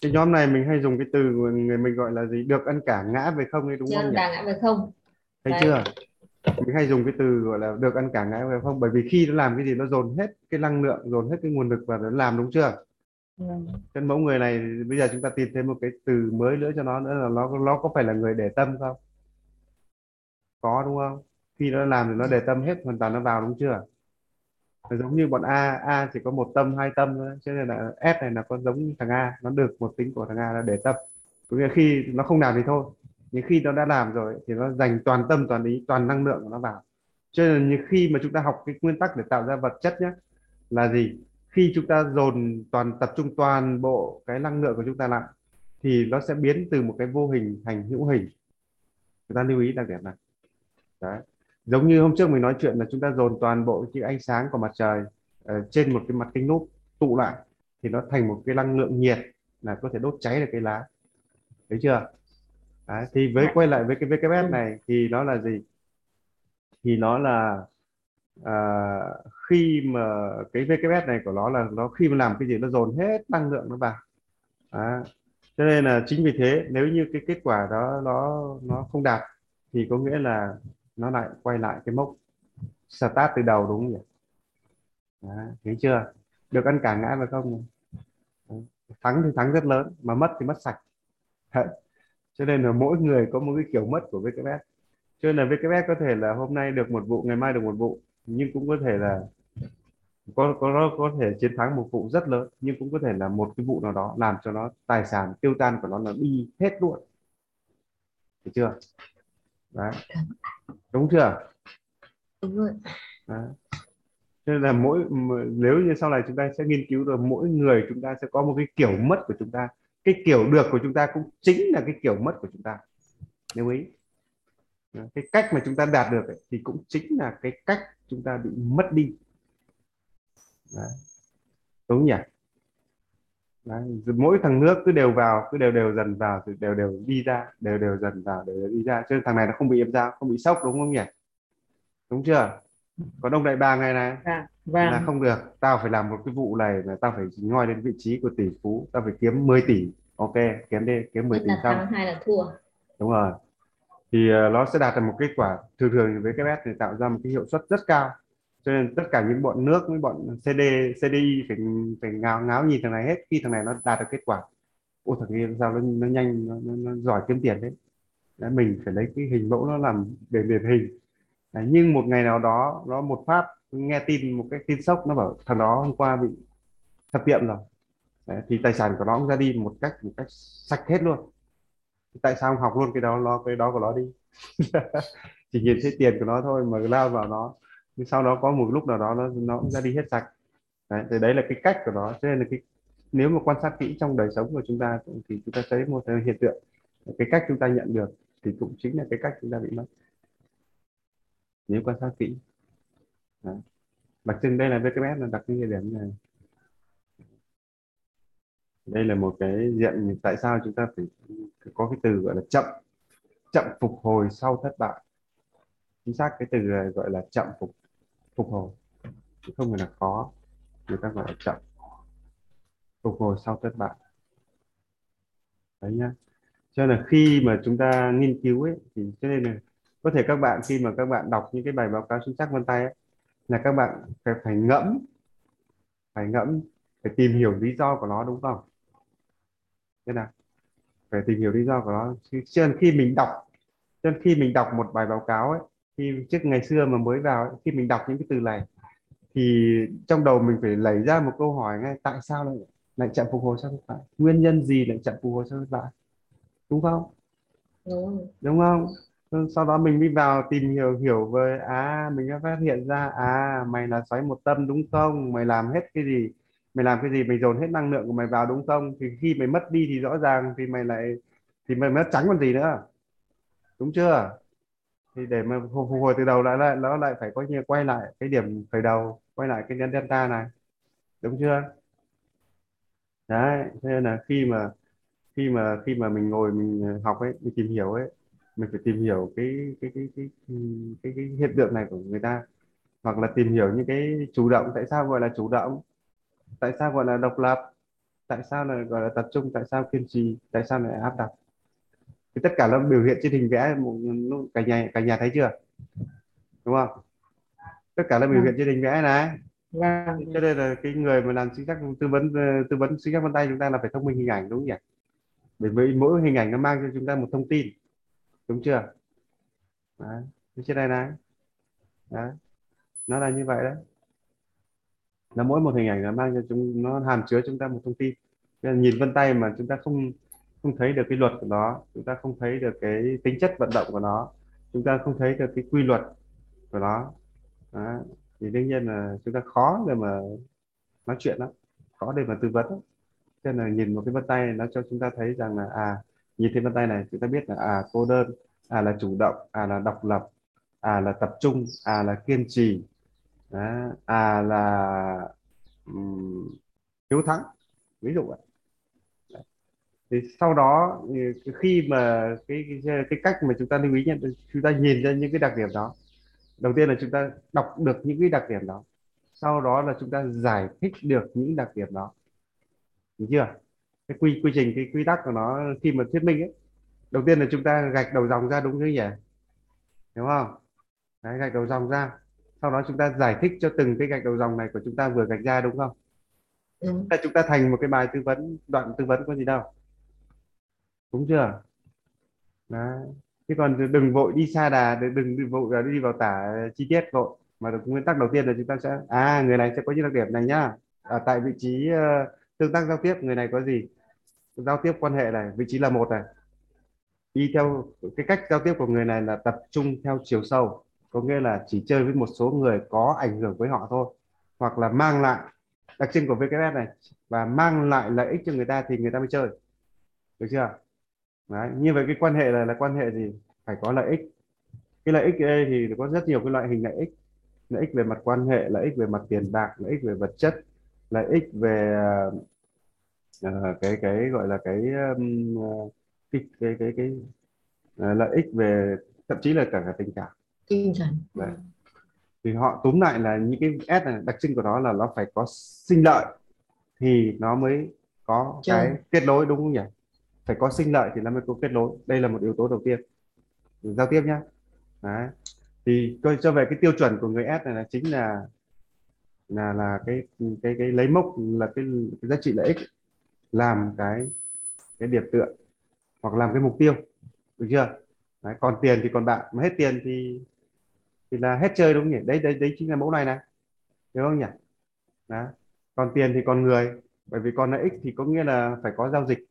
cái nhóm này mình hay dùng cái từ người mình gọi là gì? Được ăn cả ngã về không ấy đúng không nhỉ? ngã về không. Thấy Đấy. chưa? Mình hay dùng cái từ gọi là được ăn cả ngã về không bởi vì khi nó làm cái gì nó dồn hết cái năng lượng dồn hết cái nguồn lực vào nó làm đúng chưa? Ừ. Chân mẫu người này bây giờ chúng ta tìm thêm một cái từ mới nữa cho nó nữa là nó nó có phải là người để tâm không? Có đúng không? Khi nó làm thì nó để tâm hết hoàn toàn nó vào đúng chưa giống như bọn A A chỉ có một tâm, hai tâm thôi. Cho nên là S này là có giống thằng A, nó được một tính của thằng A là để tâm. Có nghĩa khi nó không làm thì thôi. Nhưng khi nó đã làm rồi thì nó dành toàn tâm, toàn ý, toàn năng lượng của nó vào. Cho nên như khi mà chúng ta học cái nguyên tắc để tạo ra vật chất nhé là gì? Khi chúng ta dồn toàn tập trung toàn bộ cái năng lượng của chúng ta lại, thì nó sẽ biến từ một cái vô hình thành hữu hình. Chúng ta lưu ý đặc điểm này. Đấy giống như hôm trước mình nói chuyện là chúng ta dồn toàn bộ cái ánh sáng của mặt trời uh, trên một cái mặt kính lúp tụ lại thì nó thành một cái năng lượng nhiệt là có thể đốt cháy được cây lá thấy chưa Đấy, thì với Dạ. quay lại với cái VKS Ừ. này thì nó là gì thì nó là à, khi mà cái VKS này của nó là nó khi mà làm cái gì nó dồn hết năng lượng nó vào Đó. cho nên là chính vì thế nếu như cái kết quả đó nó nó không đạt thì có nghĩa là nó lại quay lại cái mốc start từ đầu đúng không nhỉ? Đó, thấy chưa? Được ăn cả ngã phải không Đấy. thắng thì thắng rất lớn mà mất thì mất sạch. Đấy. cho nên là mỗi người có một cái kiểu mất của VKS cho nên là VKS có thể là hôm nay được một vụ ngày mai được một vụ nhưng cũng có thể là có có nó có thể chiến thắng một vụ rất lớn nhưng cũng có thể là một cái vụ nào đó làm cho nó tài sản tiêu tan của nó là đi hết luôn. Được chưa? Đấy. Đúng chưa? Đúng rồi. Đấy. Nên là mỗi nếu như sau này chúng ta sẽ nghiên cứu rồi mỗi người chúng ta sẽ có một cái kiểu mất của chúng ta. Cái kiểu được của chúng ta cũng chính là cái kiểu mất của chúng ta. Lưu ý. Cái cách mà chúng ta đạt được ấy, thì cũng chính là cái cách chúng ta bị mất đi. Đấy. đúng nhỉ Đấy. Mỗi thằng nước cứ đều vào cứ đều đều dần vào rồi đều đều đi ra đều đều dần vào đều đều đi ra. Nên thằng này nó không bị em ra không bị sốc đúng không nhỉ? Đúng chưa? Còn ông đại bàng này này. Dạ. là không được. Tao phải làm một cái vụ này là tao phải ngoi lên vị trí của tỷ phú. Tao phải kiếm 10 tỷ. Ok kiếm đi kiếm 10 một tỷ xong. hai là thua. Đúng rồi. Thì ờ, nó sẽ đạt được một kết quả thường thường với cái bet thì tạo ra một cái hiệu suất rất cao cho nên tất cả những bọn nước với bọn CD CDI phải phải ngáo ngáo nhìn thằng này hết. Khi thằng này nó đạt được kết quả ô thằng kia sao nó, nó nhanh nó, nó, nó giỏi kiếm tiền đấy. Đấy, mình phải lấy cái hình mẫu nó làm để điển hình. Đấy, nhưng một ngày nào đó nó một phát nghe tin một cái tin sốc nó bảo thằng đó hôm qua bị thập tiệm rồi. Đấy, thì tài sản của nó cũng ra đi một cách một cách sạch hết luôn. Tại sao không học luôn cái đó nó cái đó của nó đi? [laughs] Chỉ nhìn thấy tiền của nó thôi mà lao vào nó nhưng sau đó có một lúc nào đó nó nó cũng ra đi hết sạch. Đấy, thì đấy là cái cách của nó. Cho nên là cái nếu mà quan sát kỹ trong đời sống của chúng ta thì chúng ta thấy một cái hiện tượng. Cái cách chúng ta nhận được thì cũng chính là cái cách chúng ta bị mất. Nếu quan sát kỹ. Đấy. đặc trưng đây là VKS là đặc trưng địa điểm này. Đây là một cái diện tại sao chúng ta phải có cái từ gọi là chậm chậm phục hồi sau thất bại. Chính xác cái từ gọi là chậm phục phục hồi. Chứ không phải là khó người ta gọi là chậm. Phục hồi sau thất bại. Đấy nhá. Cho nên là khi mà chúng ta nghiên cứu ấy thì cho nên là có thể các bạn khi mà các bạn đọc những cái bài báo cáo chính xác vân tay ấy, là các bạn phải phải ngẫm phải ngẫm phải tìm hiểu lý do của nó đúng không? Thế nào? Phải tìm hiểu lý do của nó. Cho nên khi mình đọc cho nên khi mình đọc một bài báo cáo ấy khi trước ngày xưa mà mới vào ấy, khi mình đọc những cái từ này thì trong đầu mình phải lấy ra một câu hỏi ngay tại sao lại lại chậm phục hồi sau thất bại? Nguyên nhân gì lại chậm phục hồi sau thất bại? Đúng không? Đúng. Đúng không? Ừ, sau đó mình đi vào tìm hiểu hiểu về à mình đã phát hiện ra à mày là xoáy một tâm đúng không? Mày làm hết cái gì mày làm cái gì mày dồn hết năng lượng của mày vào đúng không? Thì khi mày mất đi thì rõ ràng thì mày lại thì mày mất trắng còn gì nữa. Đúng chưa thì để mà phục hồi từ đầu lại lại nó lại phải có như quay lại cái điểm khởi đầu quay lại cái nhân delta này. Đúng chưa? Đấy thế nên là khi mà khi mà khi mà mình ngồi mình ờ, học ấy mình tìm hiểu ấy mình phải tìm hiểu cái cái cái cái cái, cái, cái hiện tượng này của người ta. Hoặc là tìm hiểu những cái chủ động tại sao gọi là chủ động? Tại sao gọi là độc lập? Tại sao là gọi là tập trung? Tại sao kiên trì? Tại sao lại áp đặt? Thì tất cả nó biểu hiện trên hình vẽ cả nhà cả nhà thấy chưa? Đúng không? Tất cả là biểu hiện trên hình vẽ này. Vâng. cho nên là cái người mà làm chính xác tư vấn ờ, tư vấn chính xác vân tay chúng ta là phải thông minh hình ảnh đúng không nhỉ? Bởi vì mỗi hình ảnh nó mang cho chúng ta một thông tin đúng chưa? Đấy. Trên đây này. Đấy. nó là như vậy đấy. Là mỗi một hình ảnh nó mang cho chúng nó hàm chứa chúng ta một thông tin. Nên nhìn vân tay mà chúng ta không không thấy được cái luật của nó chúng ta không thấy được cái tính chất vận động của nó chúng ta không thấy được cái quy luật của nó đó. thì đương nhiên là chúng ta khó để mà nói chuyện lắm khó để mà tư vấn lắm. cho nên là nhìn một cái vân tay nó cho chúng ta thấy rằng là à nhìn thấy vân tay này chúng ta biết là à cô đơn à là chủ động à là độc lập à là tập trung à là kiên trì Đó. à là um, hiếu thắng ví dụ vậy thì sau đó thì khi mà cái cái, cái cách mà chúng ta lưu ý nhận chúng ta nhìn ra những cái đặc điểm đó đầu tiên là chúng ta đọc được những cái đặc điểm đó. Sau đó là chúng ta giải thích được những đặc điểm đó. Đúng chưa? Cái quy quy trình cái quy tắc của nó khi mà thuyết minh ấy. Đầu tiên là chúng ta gạch đầu dòng ra đúng như nhỉ đúng không? Đấy, gạch đầu dòng ra. Sau đó chúng ta giải thích cho từng cái gạch đầu dòng này của chúng ta vừa gạch ra đúng không? Đúng. Là chúng ta thành một cái bài tư vấn đoạn tư vấn có gì đâu đúng chưa? Đấy. chứ còn đừng vội đi xa đà đừng đừng vội là đi vào tả chi tiết vội. Mà được nguyên tắc đầu tiên là chúng ta sẽ à người này sẽ có những đặc điểm này nhá. Ở tại vị trí uh, tương tác giao tiếp người này có gì? Giao tiếp quan hệ này vị trí là một này. Đi theo cái cách giao tiếp của người này là tập trung theo chiều sâu có nghĩa là chỉ chơi với một số người có ảnh hưởng với họ thôi hoặc là mang lại đặc trưng của VKS này. Và mang lại lợi ích cho người ta thì người ta mới chơi. Được chưa? Đấy. như vậy cái quan hệ là là quan hệ gì phải có lợi ích cái lợi ích đây thì có rất nhiều cái loại hình lợi ích lợi ích về mặt quan hệ lợi ích về mặt tiền bạc lợi ích về vật chất lợi ích về uh, cái cái gọi là cái um, cái cái cái, cái uh, lợi ích về thậm chí là cả cả tình cảm tinh thần Đấy. thì họ túm lại là những cái S này đặc trưng của nó là nó phải có sinh lợi thì nó mới có Chơi. cái kết nối đúng không nhỉ phải có sinh lợi thì nó mới có kết nối. Đây là một yếu tố đầu tiên. Giao tiếp nhá. Đấy. thì coi cho về cái tiêu chuẩn của người S này là chính là là là cái cái cái lấy mốc là cái, cái giá trị lợi ích làm cái cái điểm tựa hoặc làm cái mục tiêu. Được chưa? Đấy, còn tiền thì còn bạn. Mà hết tiền thì thì là hết chơi đúng không nhỉ? Đấy đấy đấy chính là mẫu này này. Đúng không nhỉ? Đó. còn tiền thì còn người bởi vì còn lợi ích thì có nghĩa là phải có giao dịch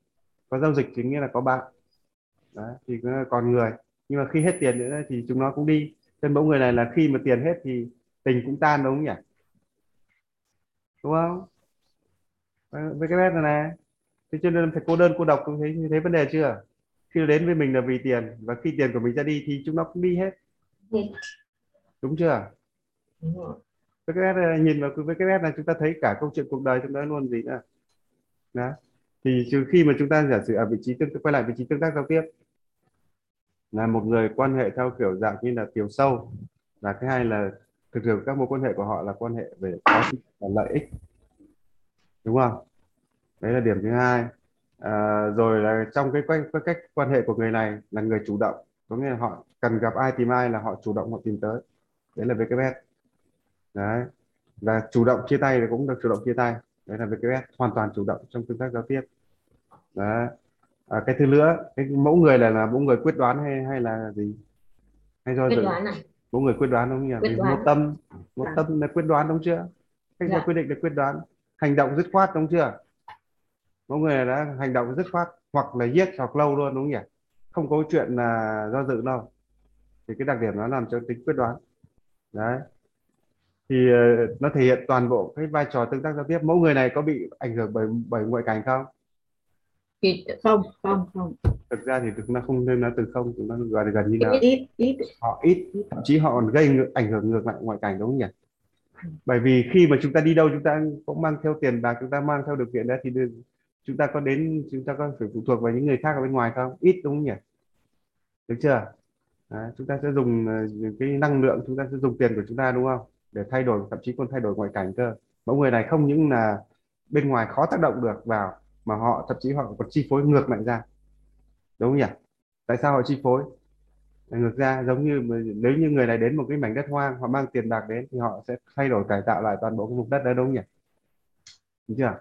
có giao dịch thì nghĩa là có bạn. Đó. thì còn người. Nhưng mà khi hết tiền nữa thì chúng nó cũng đi. Trên mẫu người này là khi mà tiền hết thì tình cũng tan đúng không nhỉ? Đúng không? Với cái này này thế cho nên phải cô đơn cô độc cũng thấy thấy vấn đề chưa? Khi đến với mình là vì tiền và khi tiền của mình ra đi thì chúng nó cũng đi hết. Ừ. đúng chưa? Đúng rồi. Với cái bét nhìn vào với cái bét này chúng ta thấy cả câu chuyện cuộc đời chúng ta luôn gì nữa? Đó thì trừ khi mà chúng ta giả sử ở vị trí tương quay lại vị trí tương tác giao tiếp là một người quan hệ theo kiểu dạng như là chiều sâu và thứ hai là thực sự các mối quan hệ của họ là quan hệ về có và lợi ích. Đúng không? Đấy là điểm thứ hai. À, rồi là trong cái, cái, cái cách quan hệ của người này là người chủ động. Có nghĩa là họ cần gặp ai tìm ai là họ chủ động họ tìm tới. Đấy là VKS đấy. Và chủ động chia tay thì cũng được chủ động chia tay đấy là VKS hoàn toàn chủ động trong tương tác giao tiếp. Đấy. À, cái thứ nữa cái mẫu người là là mẫu người quyết đoán hay hay là gì? Hay do quyết dự? đoán này. Mẫu người quyết đoán đúng không nhỉ? Quyết Vì một tâm một Dạ. tâm là quyết đoán đúng chưa? Cách ra Dạ. quyết định là quyết đoán. Hành động dứt khoát đúng chưa? Mẫu người đã hành động dứt khoát hoặc là yes hoặc lâu luôn đúng không nhỉ? Không có chuyện là do dự đâu. Thì cái đặc điểm nó làm cho tính quyết đoán. Đấy thì ờ, nó thể hiện toàn bộ cái vai trò tương tác giao tiếp. Mẫu người này có bị ảnh hưởng bởi bởi ngoại cảnh không? Thì không không không. Thực ra thì chúng ta không nên nói từ không chúng ta gọi là gần như là ít ít. họ ít. Thậm chí họ còn gây ảnh hưởng ngược lại ngoại cảnh đúng không nhỉ? Bởi vì khi mà chúng ta đi đâu chúng ta cũng mang theo tiền bạc chúng ta mang theo điều kiện đó thì chúng ta có đến chúng ta có phải phụ thuộc vào những người khác ở bên ngoài không? Ít đúng không nhỉ? Được chưa? Đấy, chúng ta sẽ dùng ờ, cái năng lượng chúng ta sẽ dùng tiền của chúng ta đúng không để thay đổi thậm chí còn thay đổi ngoại cảnh cơ. Mẫu người này không những là bên ngoài khó tác động được vào mà họ thậm chí họ còn chi phối ngược lại ra. Đúng không nhỉ? Tại sao họ chi phối? Ngược ra giống như nếu như người này đến một cái mảnh đất hoang họ mang tiền bạc đến thì họ sẽ thay đổi cải tạo lại toàn bộ cái vùng đất đó đúng không nhỉ? Đúng chưa?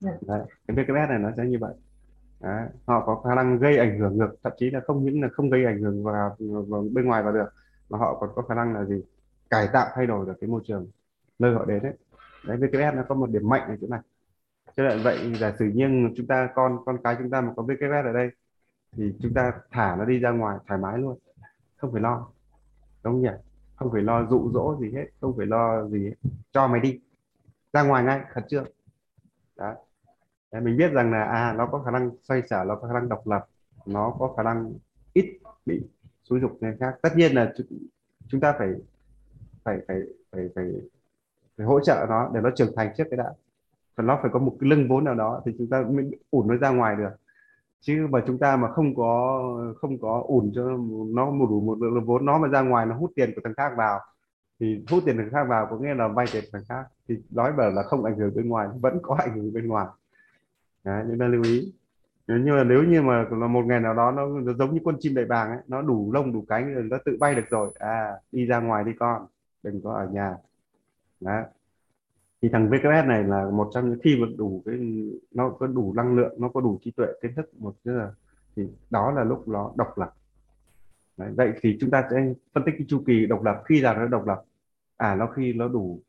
Dạ. Đấy, cái VKS này nó sẽ như vậy. Đấy. họ có khả năng gây ảnh hưởng ngược thậm chí là không những là không gây ảnh hưởng vào, vào bên ngoài vào được mà họ còn có khả năng là gì cải tạo thay đổi được cái môi trường nơi họ đến đấy đấy VKS nó có một điểm mạnh ở chỗ này. Cho nên vậy giả sử như chúng ta con con cái chúng ta mà có VKS ở đây thì chúng ta thả nó đi ra ngoài thoải mái luôn. Không phải lo. Đúng không nhỉ? Không phải lo dụ dỗ gì hết không phải lo gì hết. cho mày đi. Ra ngoài ngay khẩn trương. Đó. Đấy, mình biết rằng là à nó có khả năng xoay sở nó có khả năng độc lập nó có khả năng ít bị xúi dục người khác. Tất nhiên là chúng, chúng ta phải phải phải phải phải phải hỗ trợ nó để nó trưởng thành trước cái đã. Và nó phải có một cái lưng vốn nào đó thì chúng ta mới ủn nó ra ngoài được. Chứ mà chúng ta mà không có không có ủn cho nó một đủ một lượng vốn nó mà ra ngoài nó hút tiền của thằng khác vào thì hút tiền thằng khác vào có nghĩa là vay tiền thằng khác. Thì nói bảo là không ảnh hưởng bên ngoài vẫn có ảnh hưởng bên ngoài. Đấy, chúng ta lưu ý. Nhưng mà nếu như mà là một ngày nào đó nó, nó giống như con chim đại bàng ấy nó đủ lông đủ cánh rồi nó tự bay được rồi. À đi ra ngoài đi con đừng có ở nhà. Đó. Thì thằng VKS này là một trong những khi mà đủ cái, nó có đủ năng lượng, nó có đủ trí tuệ kiến thức một cái là thì đó là lúc nó độc lập. Đấy. vậy thì chúng ta sẽ phân tích cái chu kỳ độc lập, khi nào nó độc lập? À nó khi nó đủ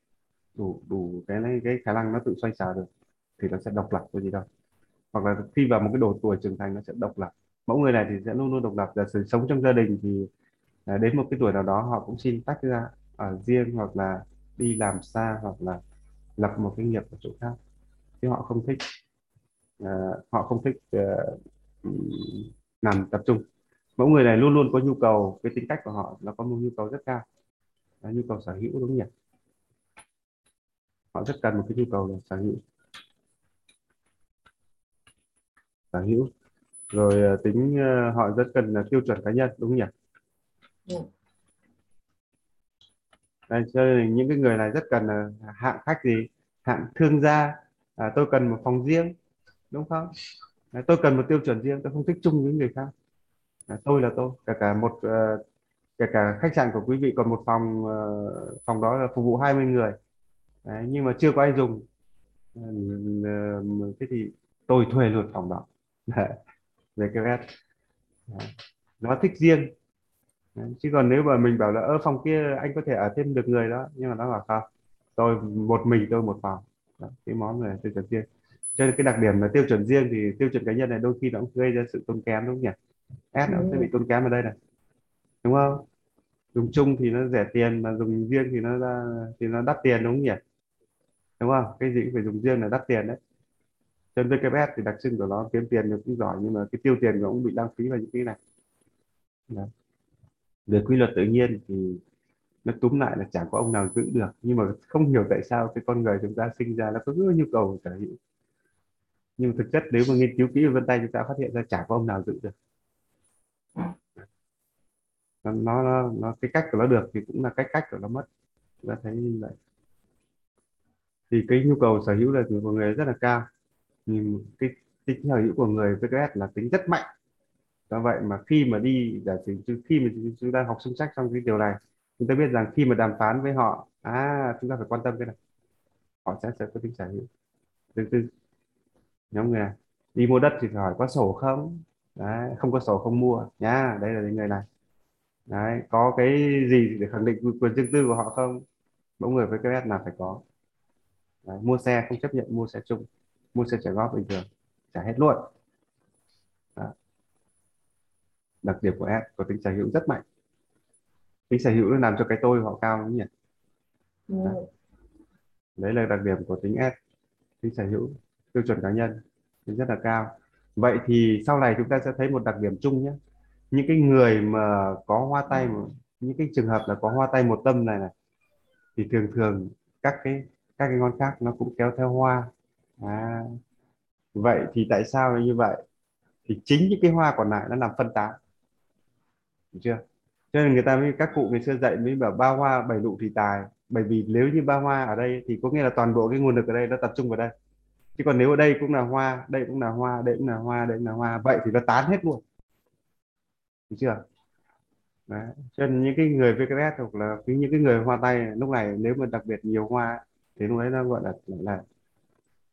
đủ đủ cái cái khả năng nó tự xoay sở được, thì nó sẽ độc lập có gì đâu. Hoặc là khi vào một cái độ tuổi trưởng thành, nó sẽ độc lập. Mẫu người này thì sẽ luôn luôn độc lập. Giả sống trong gia đình thì à, đến một cái tuổi nào đó họ cũng xin tách ra ở riêng hoặc là đi làm xa hoặc là lập một cái nghiệp ở chỗ khác. Chứ họ không thích uh, họ không thích uh, nằm tập trung. Mẫu người này luôn luôn có nhu cầu cái tính cách của họ nó có một nhu cầu rất cao. Là nhu cầu sở hữu đúng nhỉ? Họ rất cần một cái nhu cầu là sở hữu. Sở hữu. Rồi ờ, tính uh, họ rất cần là tiêu chuẩn cá nhân đúng nhỉ? Đấy, cho nên những cái người này rất cần là hạng khách gì? Hạng thương gia. À, tôi cần một phòng riêng đúng không? À, tôi cần một tiêu chuẩn riêng tôi không thích chung với người khác. À, tôi là tôi. Cả cả một uh, kể cả khách sạn của quý vị còn một phòng uh, phòng đó là phục vụ 20 người. Đấy, nhưng mà chưa có ai dùng. Uh, thế thì tôi thuê luôn phòng đó. [laughs] Về cái nó thích riêng chứ còn nếu mà mình bảo là ở phòng kia anh có thể ở thêm được người đó nhưng mà nó bảo không tôi một mình tôi một phòng. Đó, cái món này tiêu chuẩn riêng. Cho nên cái đặc điểm là tiêu chuẩn riêng thì tiêu chuẩn cá nhân này đôi khi nó cũng gây ra sự tốn kém đúng không nhỉ? Ad nó sẽ bị tốn kém ở đây này. Đúng không? Dùng chung thì nó rẻ tiền mà dùng riêng thì nó ra thì nó đắt tiền đúng không nhỉ? Đúng không? Cái gì cũng phải dùng riêng là đắt tiền đấy. Trên VKS thì đặc trưng của nó kiếm tiền nó cũng giỏi nhưng mà cái tiêu tiền nó cũng bị lãng phí vào những cái này. Đấy về quy luật tự nhiên thì nó túm lại là chẳng có ông nào giữ được. Nhưng mà không hiểu tại sao cái con người chúng ta sinh ra nó có rất nhu cầu sở hữu. Nhưng mà thực chất nếu mà nghiên cứu kỹ về vân tay chúng ta phát hiện ra chẳng có ông nào giữ được. Nó, nó, nó cái cách của nó được thì cũng là cách cách của nó mất. Chúng ta thấy như vậy. Thì cái nhu cầu sở hữu là của người rất là cao. Nhưng cái tính sở hữu của người VKS là tính rất mạnh do vậy mà khi mà đi giả sử khi mà chúng ta học sinh sách trong cái điều này chúng ta biết rằng khi mà đàm phán với họ à chúng ta phải quan tâm cái này. Họ sẽ sẽ có tính sở hữu. Thứ tư nhóm người này đi mua đất thì phải hỏi có sổ không? Đấy, không có sổ không mua. Nhá đây là những người này. Đấy có cái gì để khẳng định quyền riêng tư của họ không? Mỗi người với cái là phải có. Đấy, mua xe không chấp nhận mua xe chung. Mua xe trả góp bình thường trả hết luôn đấy đặc điểm của S có tính sở hữu rất mạnh. Tính sở hữu nó làm cho cái tôi họ cao đúng nhỉ? Ừ. đấy. là đặc điểm của tính S tính sở hữu tiêu chuẩn cá nhân thì rất là cao. Vậy thì sau này chúng ta sẽ thấy một đặc điểm chung nhé. Những cái người mà có hoa tay những cái trường hợp là có hoa tay một tâm này này thì thường thường các cái các cái ngón khác nó cũng kéo theo hoa. À, vậy thì tại sao là như vậy? Thì chính những cái hoa còn lại nó làm phân tán được chưa? Cho nên người ta mới các cụ ngày xưa dạy mới bảo ba hoa bảy nụ thì tài. Bởi vì nếu như ba hoa ở đây thì có nghĩa là toàn bộ cái nguồn lực ở đây nó tập trung vào đây. Chứ còn nếu ở đây cũng là hoa đây cũng là hoa đây cũng là hoa đây cũng là hoa vậy thì nó tán hết luôn. Được chưa? Đấy. cho nên những cái người VKS hoặc là những cái người hoa tay lúc này nếu mà đặc biệt nhiều hoa thì lúc đấy nó gọi là là,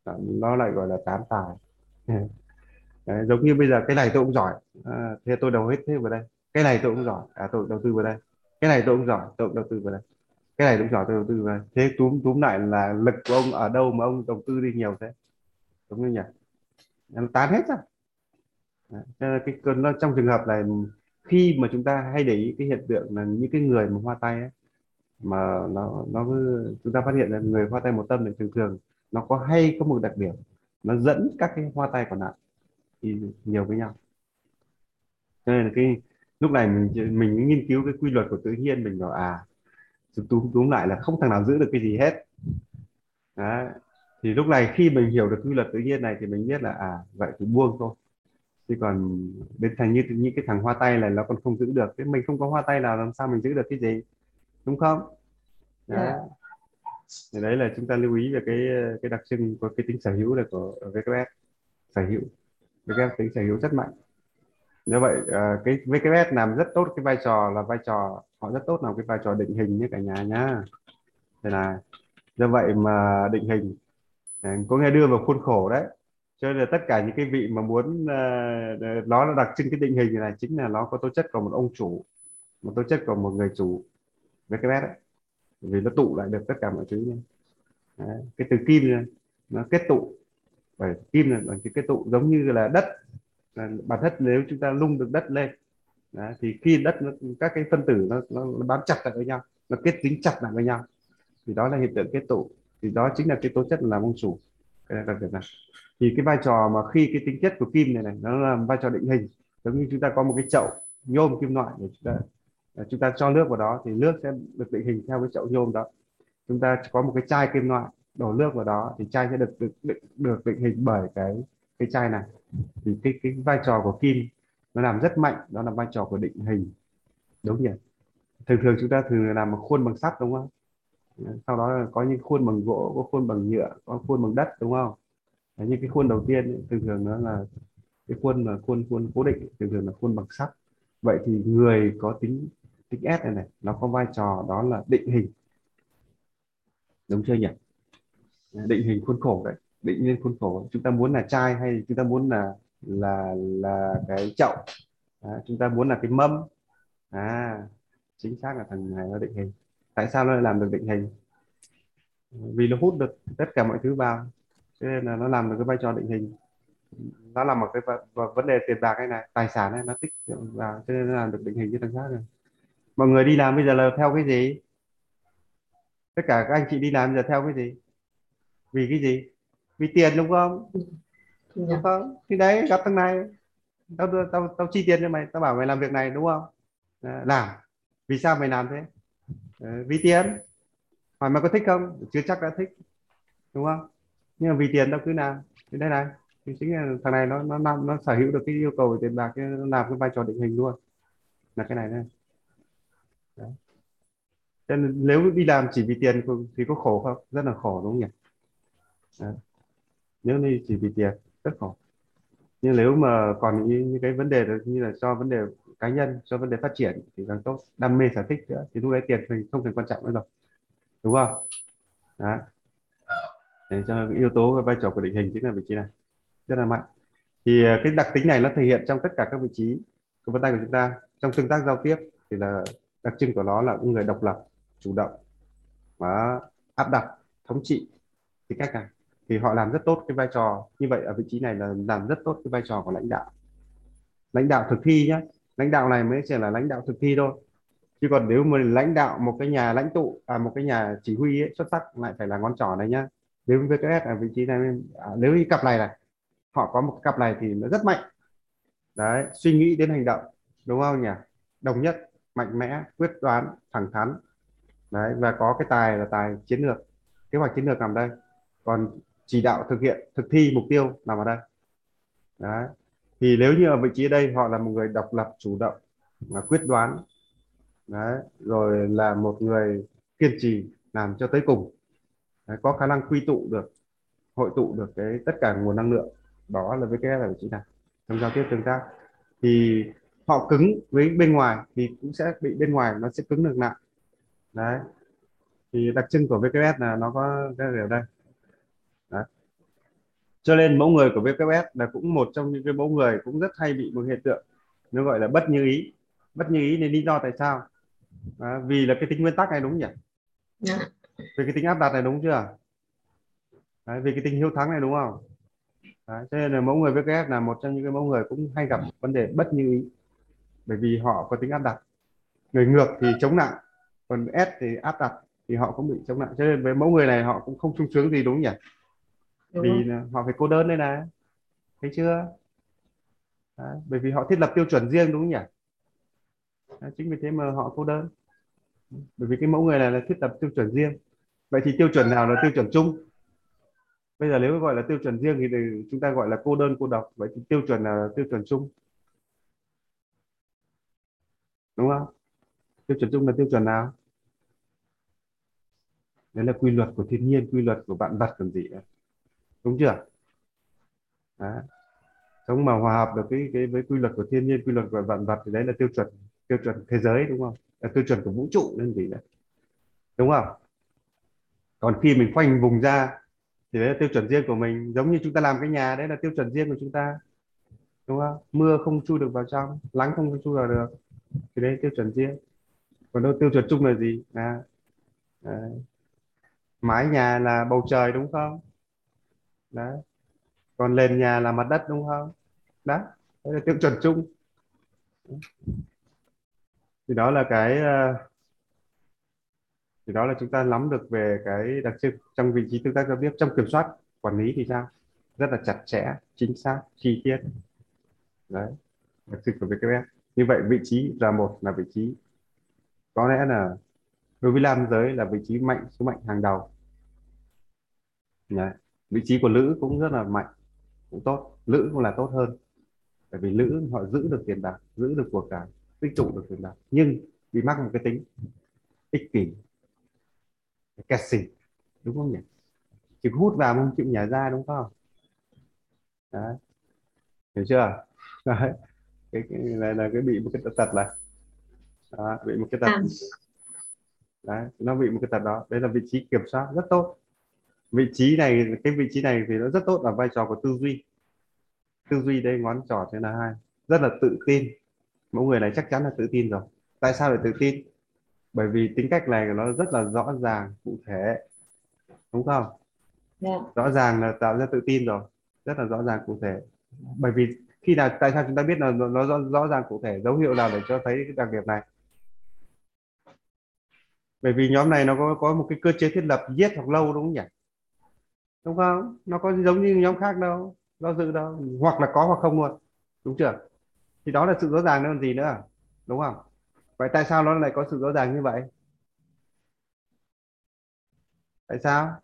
là nó lại gọi là tán tài. [laughs] Đấy, giống như bây giờ cái này tôi cũng giỏi. À, thế tôi đầu hết thế vào đây cái này tôi cũng giỏi. À tôi đầu tư vào đây. Cái này tôi cũng giỏi. Tôi cũng đầu tư vào đây. Cái này cũng giỏi. Tôi đầu tư vào đây. Thế túm túm lại là lực của ông ở đâu mà ông đầu tư đi nhiều thế? Đúng như nhỉ? Em tán hết ra Đấy, cái cơn nó trong trường hợp này khi mà chúng ta hay để ý cái hiện tượng là những cái người mà hoa tay ấy, mà nó nó chúng ta phát hiện là người hoa tay một tâm thì thường thường nó có hay có một đặc điểm. Nó dẫn các cái hoa tay còn lại thì nhiều với nhau. Cho nên là cái lúc này mình mình nghiên cứu cái quy luật của tự nhiên mình bảo à túm túm lại là không thằng nào giữ được cái gì hết. Đấy. thì lúc này khi mình hiểu được quy luật tự nhiên này thì mình biết là à vậy thì buông thôi. Chứ còn đến thành như những cái thằng hoa tay này nó còn không giữ được. Thế mình không có hoa tay nào làm sao mình giữ được cái gì? Đúng không? Đấy. Dạ. Thì đấy là chúng ta lưu ý về cái cái đặc trưng của cái tính sở hữu này của VKS sở hữu. VKS tính sở hữu rất mạnh như vậy ờ, cái VKS làm rất tốt cái vai trò là vai trò họ rất tốt làm cái vai trò định hình như cả nhà nhá. Thế là do vậy mà định hình ờ, có nghe đưa vào khuôn khổ đấy. Cho nên là tất cả những cái vị mà muốn uh, nó là đặc trưng cái định hình này chính là nó có tố chất của một ông chủ một tố chất của một người chủ VKS đấy. Vì nó tụ lại được tất cả mọi thứ nhé. Đấy. cái từ kim này, nó kết tụ bởi kim là bằng cái kết tụ giống như là đất là bản chất nếu chúng ta lung được đất lên đấy, thì khi đất nó, các cái phân tử nó, nó, nó bám chặt lại với nhau nó kết dính chặt lại với nhau thì đó là hiện tượng kết tụ. Thì đó chính là cái tố chất là mông chủ cái đặc biệt này. Thì cái vai trò mà khi cái tính chất của kim này này nó là vai trò định hình giống như chúng ta có một cái chậu nhôm kim loại để chúng ta à, chúng ta cho nước vào đó thì nước sẽ được định hình theo cái chậu nhôm đó. Chúng ta có một cái chai kim loại đổ nước vào đó thì chai sẽ được được được, được định hình bởi cái cái chai này thì cái cái vai trò của kim nó làm rất mạnh đó là vai trò của định hình. Đúng nhỉ? Thường thường chúng ta thường làm một khuôn bằng sắt đúng không? Sau đó có những khuôn bằng gỗ có khuôn bằng nhựa có khuôn bằng đất đúng không? Đấy, như cái khuôn đầu tiên ấy, thường thường nó là cái khuôn là khuôn khuôn cố định thường thường là khuôn bằng sắt. Vậy thì người có tính tính S này này nó có vai trò đó là định hình. Đúng chưa nhỉ? Định hình khuôn khổ đấy định lên khuôn khổ. Chúng ta muốn là chai hay chúng ta muốn là là là cái chậu. À, chúng ta muốn là cái mâm. À chính xác là thằng này nó định hình. Tại sao nó lại làm được định hình? Vì nó hút được tất cả mọi thứ vào cho nên là nó làm được cái vai trò định hình. Nó làm một cái vấn đề tiền bạc hay này tài sản này nó tích vào cho nên nó làm được định hình cho thằng khác này mọi người đi làm bây giờ là theo cái gì? Tất cả các anh chị đi làm bây giờ theo cái gì? Vì cái gì? Vì tiền đúng không? Dạ. không thì đấy gặp thằng này. Tao tao tao chi tiền cho mày. Tao bảo mày làm việc này đúng không? À, làm. Vì sao mày làm thế? À, vì tiền. Hỏi mày có thích không? Chưa chắc đã thích. Đúng không? Nhưng mà vì tiền tao cứ làm. Thì đây này. Thì chính là thằng này nó nó nó, nó sở hữu được cái yêu cầu về tiền bạc nó làm cái vai trò định hình luôn. Là cái này đây. Đấy. Nên nếu đi làm chỉ vì tiền thì có khổ không? Rất là khổ đúng không nhỉ? Đấy. Nếu đi chỉ vì tiền rất khổ. Nhưng nếu mà còn những, những cái vấn đề như là cho vấn đề cá nhân, cho vấn đề phát triển thì càng tốt. Đam mê sở thích nữa thì lúc đấy tiền thì không thành quan trọng nữa rồi. Đúng không? Đó. Để cho cái yếu tố và vai trò của định hình chính là vị trí này rất là mạnh. Thì à, cái đặc tính này nó thể hiện trong tất cả các vị trí của vân tay của chúng ta trong tương tác giao tiếp thì là đặc trưng của nó là người độc lập chủ động và áp đặt thống trị thì cách này thì họ làm rất tốt cái vai trò. Như vậy ở vị trí này là làm rất tốt cái vai trò của lãnh đạo. Lãnh đạo thực thi nhé lãnh đạo này mới chỉ là lãnh đạo thực thi thôi. Chứ còn nếu mà lãnh đạo một cái nhà lãnh tụ à một cái nhà chỉ huy ấy, xuất sắc lại phải là ngón trỏ này nhá. Nếu VKS ở vị trí này à, nếu như cặp này này họ có một cặp này thì nó rất mạnh. Đấy suy nghĩ đến hành động đúng không nhỉ? Đồng nhất mạnh mẽ quyết đoán thẳng thắn. Đấy và có cái tài là tài chiến lược. Kế hoạch chiến lược nằm đây. Còn chỉ đạo thực hiện thực thi mục tiêu nằm ở đây. Đấy. Thì nếu như ở vị trí đây họ là một người độc lập chủ động và quyết đoán đấy rồi là một người kiên trì làm cho tới cùng đấy, có khả năng quy tụ được hội tụ được cái tất cả nguồn năng lượng đó là với cái là vị trí này. Trong giao tiếp tương tác. Thì họ cứng với bên ngoài thì cũng sẽ bị bên ngoài nó sẽ cứng được nặng. Đấy. Thì đặc trưng của VKS là nó có cái ở đây cho nên mẫu người của VKS là cũng một trong những cái mẫu người cũng rất hay bị một hiện tượng nó gọi là bất như ý. Bất như ý nên lý do tại sao? À, vì là cái tính nguyên tắc này đúng nhỉ? Dạ. vì cái tính áp đặt này đúng chưa? Đấy, vì cái tính hiếu thắng này đúng không? Đấy, cho nên là mẫu người VKS là một trong những cái mẫu người cũng hay gặp vấn đề bất như ý. Bởi vì họ có tính áp đặt. Người ngược thì chống nặng còn S thì áp đặt thì họ cũng bị chống nặng. Cho nên với mẫu người này họ cũng không sung sướng gì đúng nhỉ Đúng vì là họ phải cô đơn đây này. Thấy chưa? Đấy, bởi vì họ thiết lập tiêu chuẩn riêng đúng không nhỉ? Đấy, chính vì thế mà họ cô đơn. Bởi vì cái mẫu người này là thiết lập tiêu chuẩn riêng. Vậy thì tiêu chuẩn nào là tiêu chuẩn chung? Bây giờ nếu gọi là tiêu chuẩn riêng thì chúng ta gọi là cô đơn cô độc. Vậy thì tiêu chuẩn là tiêu chuẩn chung? Đúng không? Tiêu chuẩn chung là tiêu chuẩn nào? Đấy là quy luật của thiên nhiên quy luật của vạn vật còn gì nữa đúng chưa? Đó, sống mà hòa hợp được cái cái với quy luật của thiên nhiên quy luật của vạn vật thì đấy là tiêu chuẩn tiêu chuẩn thế giới đúng không? Là tiêu chuẩn của vũ trụ nên gì đấy, đúng không? Còn khi mình khoanh vùng ra thì đấy là tiêu chuẩn riêng của mình. Giống như chúng ta làm cái nhà đấy là tiêu chuẩn riêng của chúng ta. Đúng không? Mưa không chui được vào trong nắng không chui vào được. Thì đấy là tiêu chuẩn riêng. Còn đâu tiêu chuẩn chung là gì? À, à mái nhà là bầu trời đúng không? Đó còn nền nhà là mặt đất đúng không? Đó đấy là tiêu chuẩn chung. Thì đó là cái ờ, thì đó là chúng ta nắm được về cái đặc trưng. Trong vị trí tương tác giao tiếp trong kiểm soát, quản lý thì sao? Rất là chặt chẽ, chính xác, chi tiết. Đấy, đặc trưng của VKF như vậy vị trí là một là vị trí, có lẽ là đối với nam giới là vị trí mạnh, số mạnh hàng đầu. Đấy vị trí của nữ cũng rất là mạnh cũng tốt. Nữ cũng là tốt hơn. Bởi vì nữ họ giữ được tiền bạc giữ được cuộc cải tích tụ được tiền bạc. Nhưng bị mắc một cái tính ích kỷ kẹt xỉ đúng không nhỉ? Chỉ hút vào không chịu nhả ra đúng không? Đấy. Hiểu chưa? Đấy. Cái, cái này là cái bị một cái tật là đó, bị một cái tật. À. đấy nó bị một cái tật đó. Đấy là vị trí kiểm soát rất tốt vị trí này cái vị trí này thì nó rất tốt ở vai trò của tư duy. Tư duy đây ngón trỏ trên là hai. Rất là tự tin. Mẫu người này chắc chắn là tự tin rồi. Tại sao lại tự tin? Bởi vì tính cách này của nó rất là rõ ràng cụ thể. Đúng không? Dạ. rõ ràng là tạo ra tự tin rồi. Rất là rõ ràng cụ thể. Bởi vì khi nào tại sao chúng ta biết là nó, nó rõ, rõ ràng cụ thể? Dấu hiệu nào để cho thấy cái đặc điểm này? Bởi vì nhóm này nó có có một cái cơ chế thiết lập giết hoặc lâu đúng không nhỉ đúng không? Nó có giống như nhóm khác đâu. Do dự đâu hoặc là có hoặc không luôn. Đúng chưa? Thì đó là sự rõ ràng nữa còn gì nữa? Đúng không? Vậy tại sao nó lại có sự rõ ràng như vậy? Tại sao?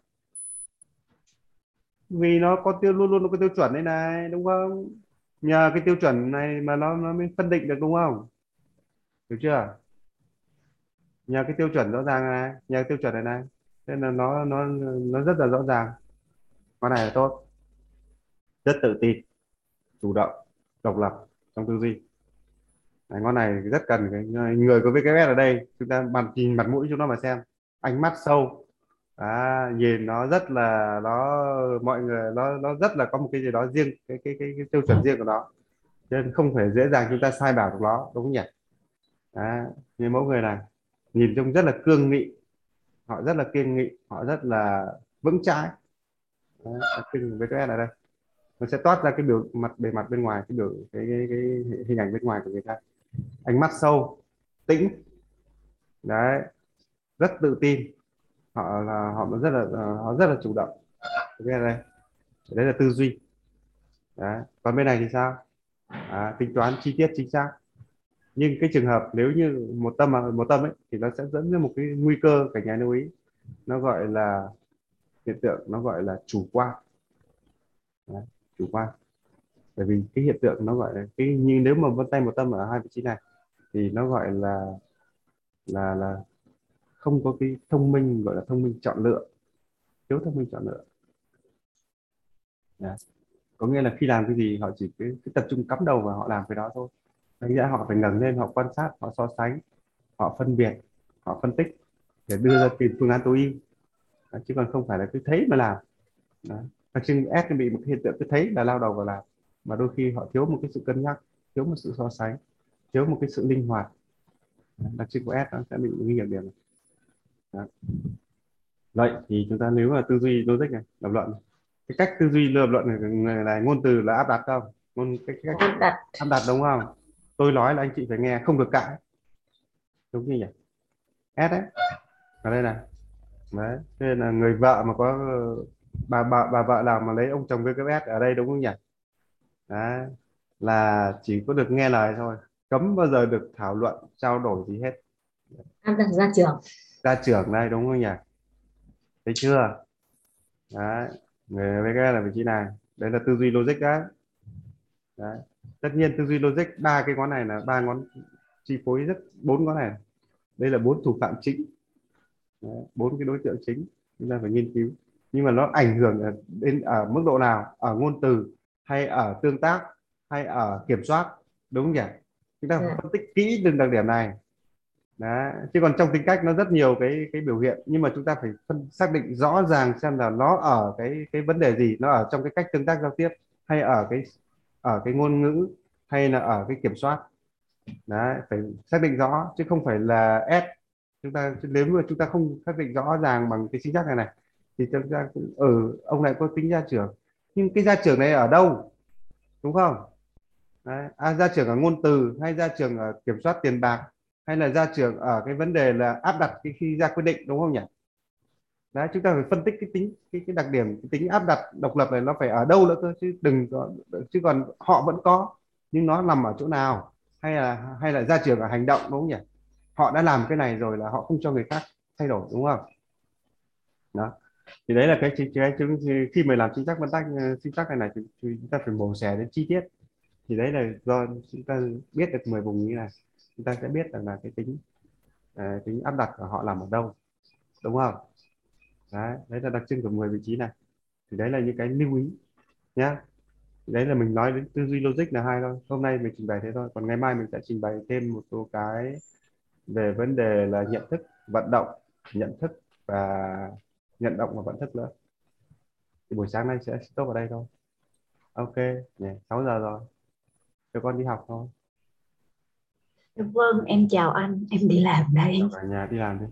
Vì nó có tiêu, luôn luôn nó có tiêu chuẩn đây này, đúng không? Nhờ cái tiêu chuẩn này mà nó nó mới phân định được, đúng không? Hiểu chưa? Nhờ cái tiêu chuẩn rõ ràng này nhờ cái tiêu chuẩn này này. Nên là nó nó nó rất là rõ ràng con này là tốt. Rất tự tin chủ động độc lập trong tư duy. Đấy, con này rất cần cái người có VKS ở đây chúng ta bàn nhìn mặt mũi chúng nó mà xem. Ánh mắt sâu. À, nhìn nó rất là nó mọi người nó nó rất là có một cái gì đó riêng cái cái cái, cái tiêu chuẩn riêng của nó. Nên không thể dễ dàng chúng ta sai bảo được nó đúng không nhỉ? À, như mẫu người này nhìn trông rất là cương nghị. Họ rất là kiên nghị họ rất là vững chãi. Đấy, với cái ở đây. Nó sẽ toát ra cái biểu mặt bề mặt bên ngoài cái biểu cái, cái, cái hình ảnh bên ngoài của người ta. Ánh mắt sâu tĩnh. Đấy rất tự tin. Họ là họ rất là ờ, họ rất là chủ động. Cái đây đấy là tư duy. Đấy. còn bên này thì sao? À, tính toán chi tiết chính xác. Nhưng cái trường hợp nếu như một tâm một tâm ấy thì nó sẽ dẫn đến một cái nguy cơ cả nhà lưu ý. Nó gọi là hiện tượng nó gọi là chủ quan. Đấy, chủ quan. Bởi vì cái hiện tượng nó gọi là cái như nếu mà vân tay một tâm ở hai vị trí này thì nó gọi là là là không có cái thông minh gọi là thông minh chọn lựa. Thiếu thông minh chọn lựa. Đấy. có nghĩa là khi làm cái gì họ chỉ cái, cứ tập trung cắm đầu và họ làm cái đó thôi. Đánh giá họ phải ngẩng lên họ quan sát họ so sánh họ phân biệt họ phân tích để đưa ra tìm phương án tối ưu chứ còn không phải là cứ thấy mà làm. Đấy. đặc trưng S bị một hiện tượng cứ thấy là lao đầu vào làm. Mà đôi khi họ thiếu một cái sự cân nhắc thiếu một sự so sánh thiếu một cái sự linh hoạt. Đặc trưng của S nó sẽ bị nguy hiểm điểm này. Đó. vậy thì chúng ta nếu mà tư duy logic này lập luận này. cái cách tư duy lập luận này, này, này ngôn từ là áp đặt không? Ngôn cái, cái cách áp đặt. Áp đặt đúng không? Tôi nói là anh chị phải nghe không được cãi. Đúng như nhỉ? S đấy. Ở đây này đấy nên là người vợ mà có bà bà bà vợ nào mà lấy ông chồng với cái S ở đây đúng không nhỉ? Đấy là chỉ có được nghe lời thôi cấm bao giờ được thảo luận trao đổi gì hết. Áp đặt ra trường. Ra trưởng đây đúng không nhỉ? Thấy chưa? Đấy Người cái là vị trí này đấy là tư duy logic đó đấy. tất nhiên tư duy logic ba cái ngón này là ba ngón chi phối rất bốn ngón này. Đây là bốn thủ phạm chính. Đấy, bốn cái đối tượng chính chúng ta phải nghiên cứu. Nhưng mà nó ảnh hưởng ở đến ở mức độ nào? Ở ngôn từ hay ở tương tác hay ở kiểm soát? Đúng không nhỉ? Chúng ta phải Dạ. phân tích kỹ từng đặc điểm này. Đấy. chứ còn trong tính cách nó rất nhiều cái cái biểu hiện. Nhưng mà chúng ta phải phân xác định rõ ràng xem là nó ở cái cái vấn đề gì nó ở trong cái cách tương tác giao tiếp hay ở cái ở cái ngôn ngữ hay là ở cái kiểm soát. Đấy phải xác định rõ chứ không phải là ép chúng ta nếu mà chúng ta không xác định rõ ràng bằng cái chính xác này này thì chúng ta cũng ở ừ, ông này có tính gia trưởng. Nhưng cái gia trưởng này ở đâu? Đúng không? Đấy. À, gia trưởng ở ngôn từ hay gia trưởng ở kiểm soát tiền bạc hay là gia trưởng ở cái vấn đề là áp đặt cái khi ra quyết định đúng không nhỉ? Đấy chúng ta phải phân tích cái tính cái, cái đặc điểm cái tính áp đặt độc lập này nó phải ở đâu nữa cơ chứ đừng có chứ còn họ vẫn có nhưng nó nằm ở chỗ nào? Hay là hay là gia trưởng ở hành động đúng không nhỉ? Họ đã làm cái này rồi là họ không cho người khác thay đổi đúng không? Đó. Thì đấy là cái cái, cái chứng khi mà làm chính xác phân tách ờ, chính xác này này thì chúng ta phải mổ xẻ đến chi tiết. Thì đấy là do chúng ta biết được 10 vùng như này chúng ta sẽ biết rằng là cái tính uh, tính áp đặt của họ làm ở đâu đúng không? Đấy, đấy là đặc trưng của 10 vị trí này. Thì đấy là những cái lưu ý nhá. Đấy là mình nói đến tư duy logic là hai thôi. Hôm nay mình trình bày thế thôi còn ngày mai mình sẽ trình bày thêm một số cái về vấn đề là nhận thức vận động nhận thức và nhận động và vận thức nữa. Thì buổi sáng nay sẽ stop ở đây thôi. Ok nhỉ 6 giờ rồi. Cho con đi học thôi. Vâng em chào anh. Em đi làm đây. Ở nhà đi làm đi